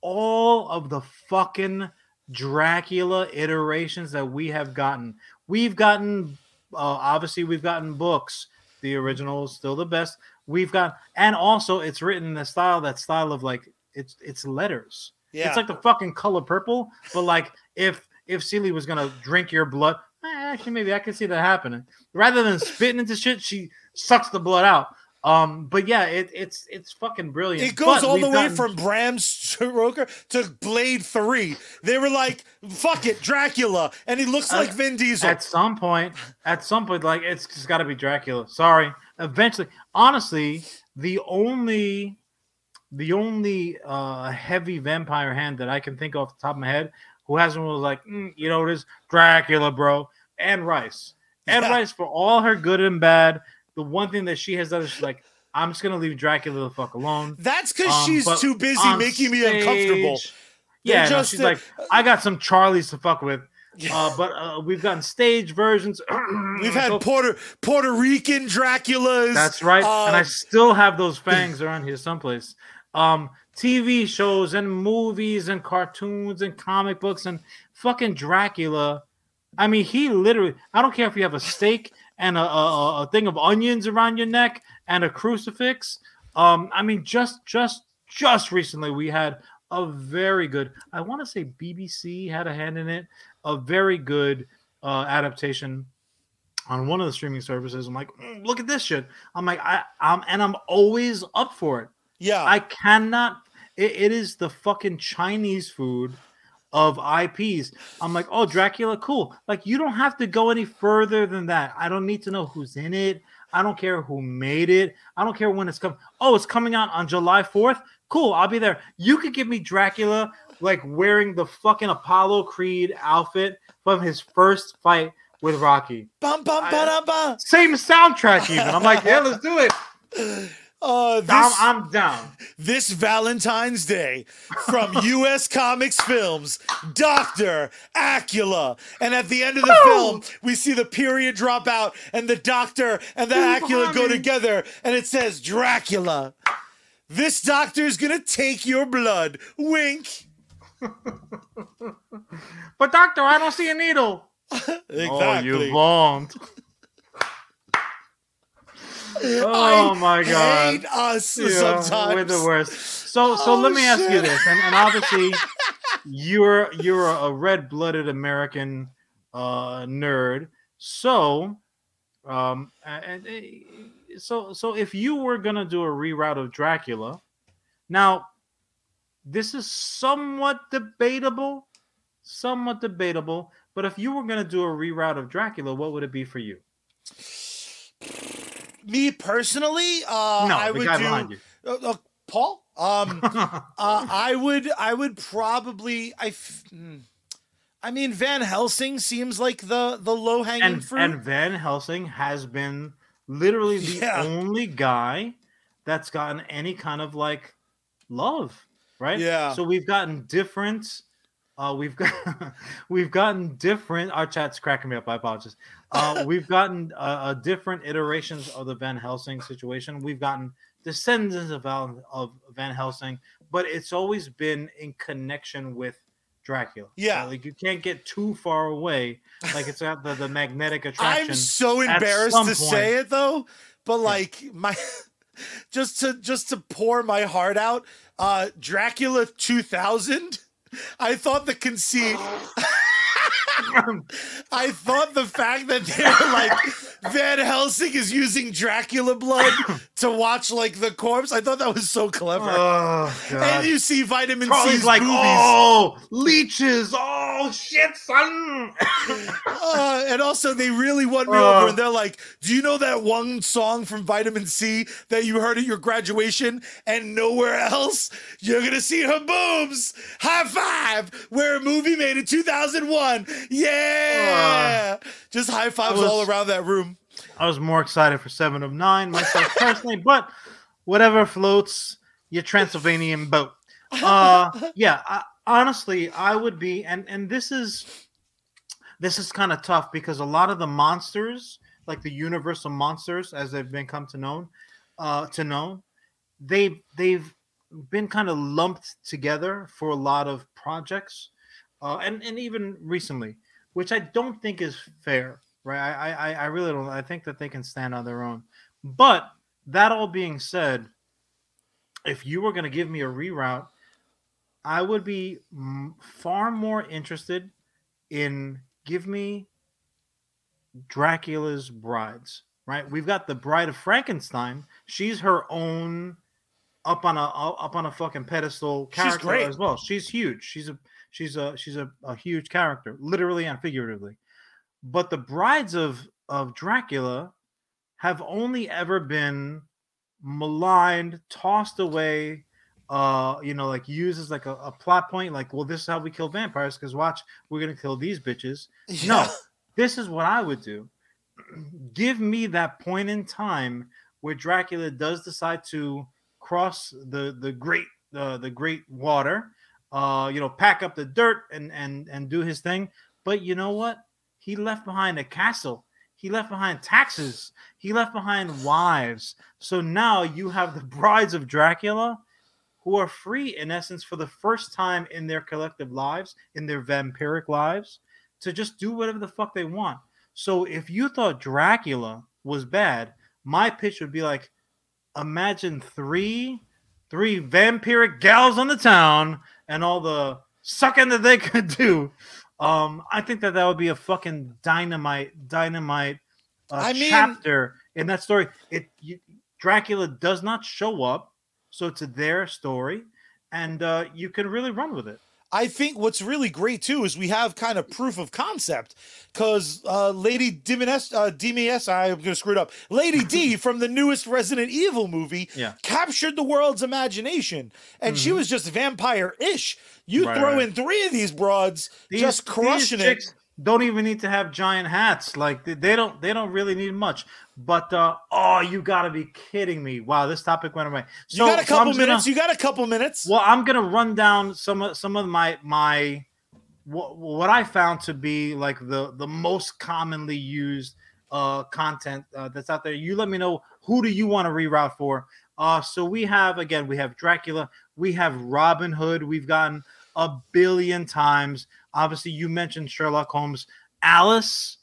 all of the fucking Dracula iterations that we have gotten. We've gotten uh, obviously we've gotten books. The original is still the best. We've got and also it's written in the style that style of like it's it's letters. Yeah. It's like the fucking color purple, but like if if Celie was gonna drink your blood, eh, actually maybe I could see that happening. Rather than spitting into shit, she sucks the blood out. Um, but yeah, it, it's it's fucking brilliant. It goes But all the way gotten- from Bram Stoker to Blade Three. They were like, "Fuck it, Dracula," and he looks Uh, like Vin Diesel. at some point, at some point, like it's just got to be Dracula. Sorry. Eventually, honestly, the only, the only uh heavy vampire hand that I can think of off the top of my head who hasn't was like, "Mm, you know, it is Dracula, bro. Anne Rice. and Yeah. Rice, for all her good and bad, the one thing that she has done is she's like, I'm just gonna leave Dracula the fuck alone. That's because Um, she's too busy making me uncomfortable. stage- Yeah, no, she's like, I got some Charlies to fuck with. Uh, but uh, we've gotten stage versions. <clears throat> We've had So- Puerto Puerto Rican Draculas. That's right. and I Uh, still have those fangs around here someplace. Um, TV shows and movies and cartoons and comic books and fucking Dracula. I mean, he literally. I don't care if you have a steak and a, a, a thing of onions around your neck and a crucifix. Um, I mean, just just just recently we had a very good. I want to say BBC had a hand in it. A very good uh, adaptation on one of the streaming services. I'm like, "Mm, look at this shit. I'm like, I, I'm, and I'm always up for it. yeah. I cannot. It, it is the fucking Chinese food of IPs. I'm like, oh, Dracula, cool. Like, you don't have to go any further than that. I don't need to know who's in it. I don't care who made it. I don't care when it's coming. Oh, it's coming out on July 4th. Cool, I'll be there. You could give me Dracula like wearing the fucking Apollo Creed outfit from his first fight with Rocky. Bum, bum, I- ba, ba, Same soundtrack, even. I'm like, yeah, let's do it. <laughs> ba. Uh, this, I'm, I'm down. this Valentine's Day from <laughs> U.S. Comics Films, Doctor Acula, and at the end of the film, we see the period drop out, and the Doctor and the Who's Acula go me? together, and it says Dracula. This doctor is gonna take your blood. Wink. <laughs> But doctor, I don't see a needle. Exactly. <laughs> Oh, you won't. Oh I my god. hate us Yeah, sometimes. We're the worst. So so Oh, let me ask you this, and, and obviously you're you're a red-blooded American uh, nerd. So um and, so so if you were gonna do a reroute of Dracula, now this is somewhat debatable, somewhat debatable. But if you were gonna do a reroute of Dracula, what would it be for you? Me personally, uh, no, I would do uh, uh, Paul. Um, <laughs> uh, I would, I would probably, I, f- hmm. I mean, Van Helsing seems like the the low hanging and, fruit. and Van Helsing has been literally the Yeah. only guy that's gotten any kind of like love, right? Yeah. So we've gotten different. Uh, we've got <laughs> we've gotten different. Our chat's cracking me up. I apologize. Uh, <laughs> we've gotten uh, uh, different iterations of the Van Helsing situation. We've gotten descendants of Val, of Van Helsing, but it's always been in connection with Dracula. Yeah. like you can't get too far away. Like it's got the, the magnetic <laughs> attraction. I'm so embarrassed to say it though, but like my just to just to pour my heart out, uh Dracula 2000. I thought the conceit I thought the fact that they're like Van Helsing is using Dracula blood to watch like the corpse. I thought that was so clever. oh and you see vitamin C like, oh, leeches. Oh shit, son. <laughs> Uh, and also, they really won me Uh. over, and they're like, "Do you know that one song from Vitamin C that you heard at your graduation and nowhere else? You're gonna see her boobs. High five! We're a movie made in 2001. Yeah, just high fives was- all around that room. I was more excited for Seven of Nine myself personally, <laughs> but whatever floats your Transylvanian boat. Uh, yeah, I, honestly, I would be, and and this is this is kind of tough because a lot of the monsters, like the Universal monsters, as they've been come to known, uh, to know, they they've been kind of lumped together for a lot of projects, uh, and and even recently, which I don't think is fair. Right, I, I I really don't. I think that they can stand on their own. But that all being said, if you were going to give me a reroute, I would be m- far more interested in give me Dracula's brides. Right, we've got the Bride of Frankenstein. She's her own up on a up on a fucking pedestal character as well. She's huge. She's a she's a she's a, a huge character, literally and figuratively. But the brides of of Dracula have only ever been maligned, tossed away, uh, you know, like used as like a, a plot point, like, well, this is how we kill vampires, because watch, we're gonna kill these bitches. <laughs> No, this is what I would do. <clears throat> Give me that point in time where Dracula does decide to cross the the great uh, the great water, uh, you know, pack up the dirt and and and do his thing. But you know what? He left behind a castle. He left behind taxes. He left behind wives. So now you have the <laughs> brides of Dracula who are free in essence for the first time in their collective lives, in their vampiric lives, to just do whatever the fuck they want. So if you thought Dracula was bad, my pitch would be like imagine three three vampiric gals on the town and all the sucking that they <laughs> could do. Um, I think that that would be a fucking dynamite, dynamite uh, I mean- chapter in that story. It you, Dracula does not show up, so it's their story, and uh, you can really run with it. I think what's really great too is we have kind of proof of concept because uh, Lady Dimes, uh, DMS, I'm going to screw it up. Lady D <laughs> from the newest Resident Evil movie Yeah. captured the world's imagination, and she Mhm. was just vampire-ish. You Right, throw right. in three of these broads, just these crushing it. Don't even need to have giant hats. Like they, don't they don't really need much. But uh oh, you gotta be kidding me! Wow, this topic went away. So you got a so couple gonna- minutes. You got a couple minutes. Well, I'm gonna run down some of some of my my what, what I found to be like the the most commonly used uh content uh, that's out there. You let me know who do you want to reroute for. Uh, so we have again we have Dracula, we have Robin Hood. We've gotten a billion times. Obviously, you mentioned Sherlock Holmes, Alice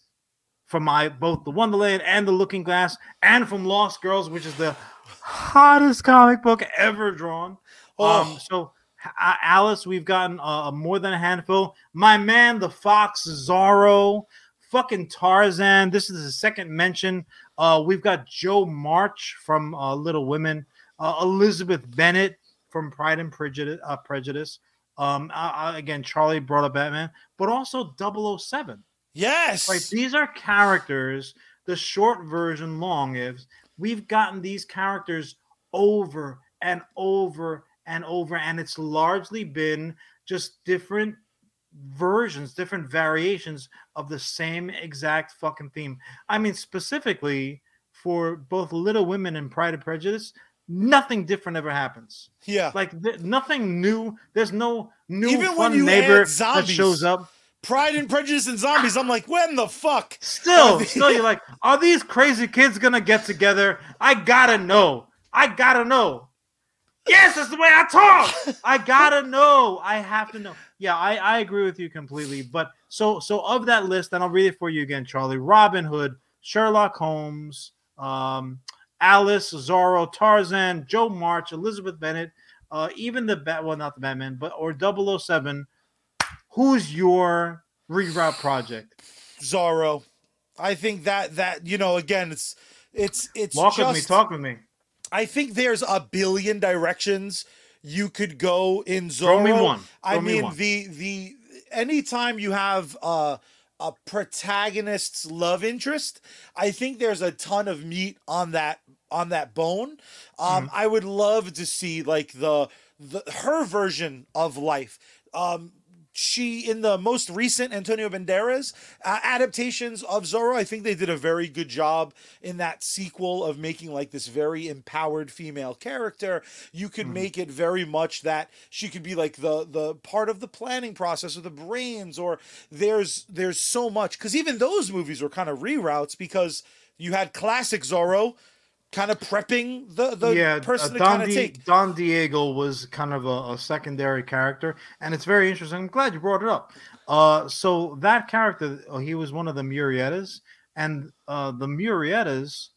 from my both the Wonderland and the Looking Glass, and from Lost Girls, which is the hottest comic book ever drawn. Oh. Um, so uh, Alice, we've gotten uh, more than a handful. My man, the Fox Zorro, fucking Tarzan. This is the second mention. Uh, we've got Jo March from uh, Little Women, uh, Elizabeth Bennet from Pride and Prejudice. Uh, Prejudice. Um, uh, uh, again, Charlie brought up Batman, but also 007. Yes. Right, these are characters. The short version, long is we've gotten these characters over and over and over, and it's largely been just different versions, different variations of the same exact fucking theme. I mean, specifically for both Little Women and Pride and Prejudice, nothing different ever happens. yeah. Like th- nothing new. There's no new Even when fun you neighbor that shows up. Pride and Prejudice and Zombies. I'm like, when the fuck? Still, still, you're like, are these crazy kids gonna get together? I gotta know. I gotta know. Yes, that's the way I talk. I gotta know. I have to know. Yeah, I, I agree with you completely. But so so of that list, and I'll read it for you again, Charlie. Robin Hood, Sherlock Holmes, um, Alice, Zorro, Tarzan, Jo March, Elizabeth Bennet, uh, even the bat well, not the Batman, but or 007. Who's your reroute project? Zorro. I think that that you know again it's it's it's Walk just, with me, talk with me. I think there's a billion directions you could go in Zorro. Throw me one. I Throw me mean one. the the anytime you have uh, a protagonist's love interest, I think there's a ton of meat on that on that bone. Um, Mm-hmm. I would love to see like the the her version of life. Um, she in the most recent Antonio Banderas uh, adaptations of Zorro, I think they did a very good job in that sequel of making like this very empowered female character. You could make it very much that she could be like the the part of the planning process or the brains or there's there's so much cuz even those movies were kind of reroutes because you had classic Zorro kind of prepping the the yeah, person uh, to Don, kind of Di- take Don Diego was kind of a, a secondary character, and it's very interesting. I'm glad you brought it up. Uh, so that character, uh, he was one of the Murrietas, and uh, the Murrietas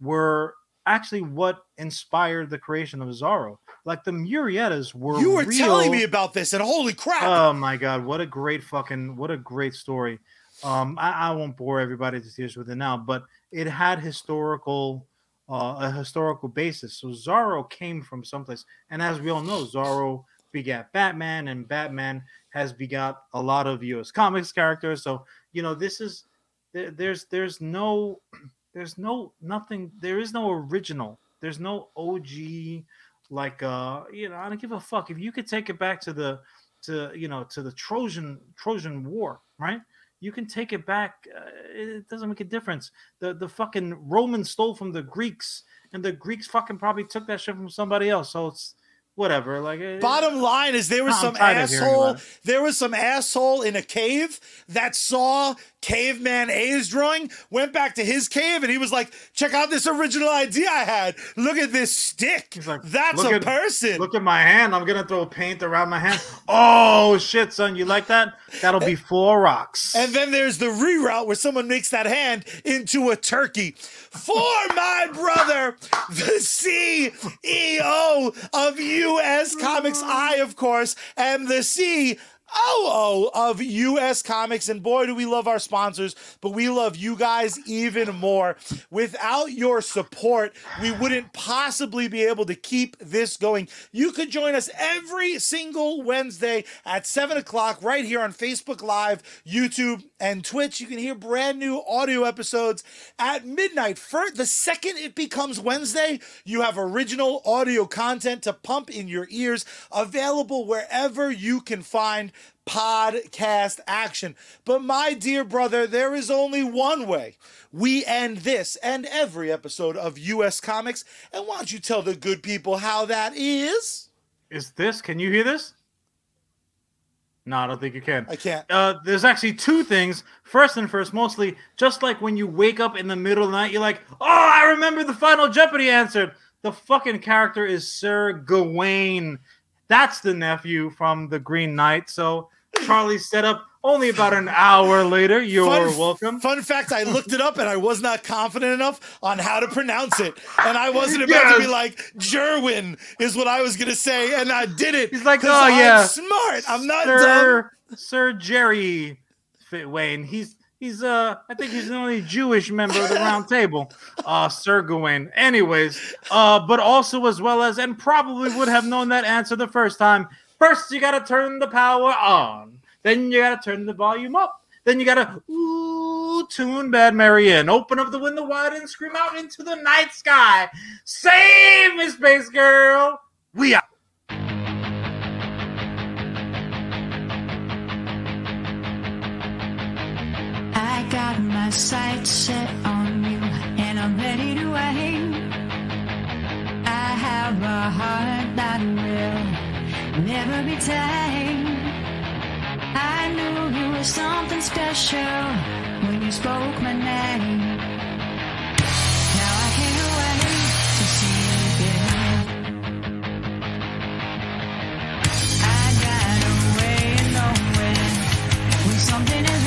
were actually what inspired the creation of Zorro. Like the Murrietas were. You were real- telling me about this and holy crap. Oh my god, what a great fucking what a great story. Um, I, I won't bore everybody to tears with it now, but it had historical uh, a historical basis. So Zorro came from someplace, and as we all know, Zorro begat Batman, and Batman has begot a lot of U.S. comics characters. So you know, this is there, there's there's no <clears throat> there's no nothing there is no original. There's no OG like uh you know I don't give a fuck if you could take it back to the to you know to the Trojan Trojan War, right? You can take it back. Uh, it doesn't make a difference. The the fucking Romans stole from the Greeks, and the Greeks fucking probably took that shit from somebody else. So it's whatever. Like uh, Bottom line is there was some tired of hearing asshole. There was some asshole in a cave that saw Caveman A's drawing, went back to his cave, and he was like, "Check out this original idea I had. Look at this stick. Like, That's a at- person." Look at my hand. I'm gonna throw paint around my hand. Oh shit, son, you like that? That'll be four rocks. And then there's the reroute where someone makes that hand into a turkey. For my brother, the CEO of US Comics, I, of course, am the C. Oh, oh, of US Comics. And boy, do we love our sponsors, but we love you guys even more. Without your support, we wouldn't possibly be able to keep this going. You could join us every single Wednesday at 7 o'clock right here on Facebook Live, YouTube, and Twitch. You can hear brand new audio episodes at midnight. For the second it becomes Wednesday, you have original audio content to pump in your ears, available wherever you can find podcast action. But my dear brother, there is only one way we end this and every episode of US Comics. And why don't you tell the good people how that is? Is this? Can you hear this? No, I don't think you can. I can't. Uh, there's actually two things. First and first, mostly just like when you wake up in the middle of the night, you're like, "Oh, I remember the Final Jeopardy answered." The fucking character is Sir Gawain. That's the nephew from the Green Knight. So Charlie set up only about an hour later. You're Fun- welcome. Fun fact: I looked it up and I was not confident enough on how to pronounce it, and I wasn't about to be like Jerwin is what I was gonna say, and I did it. He's like, "Oh, I'm yeah. smart. I'm not dumb." Sir, Sir Jerry Fit Wayne. He's he's uh I think he's the only Jewish member of the round table. <laughs> Uh Sir Gawain. Anyways, uh but also as well as and probably would have known that answer the first time. First you gotta turn the power on. Then you gotta turn the volume up. Then you gotta ooh tune Bad Mary in. Open up the window wide and scream out into the night sky. Save me, Space Girl. We out. I got my sights set on you and I'm ready to aim. I have a heart that will Never be time I knew you were something special when you spoke my name. Now I can't wait to see you. I got something.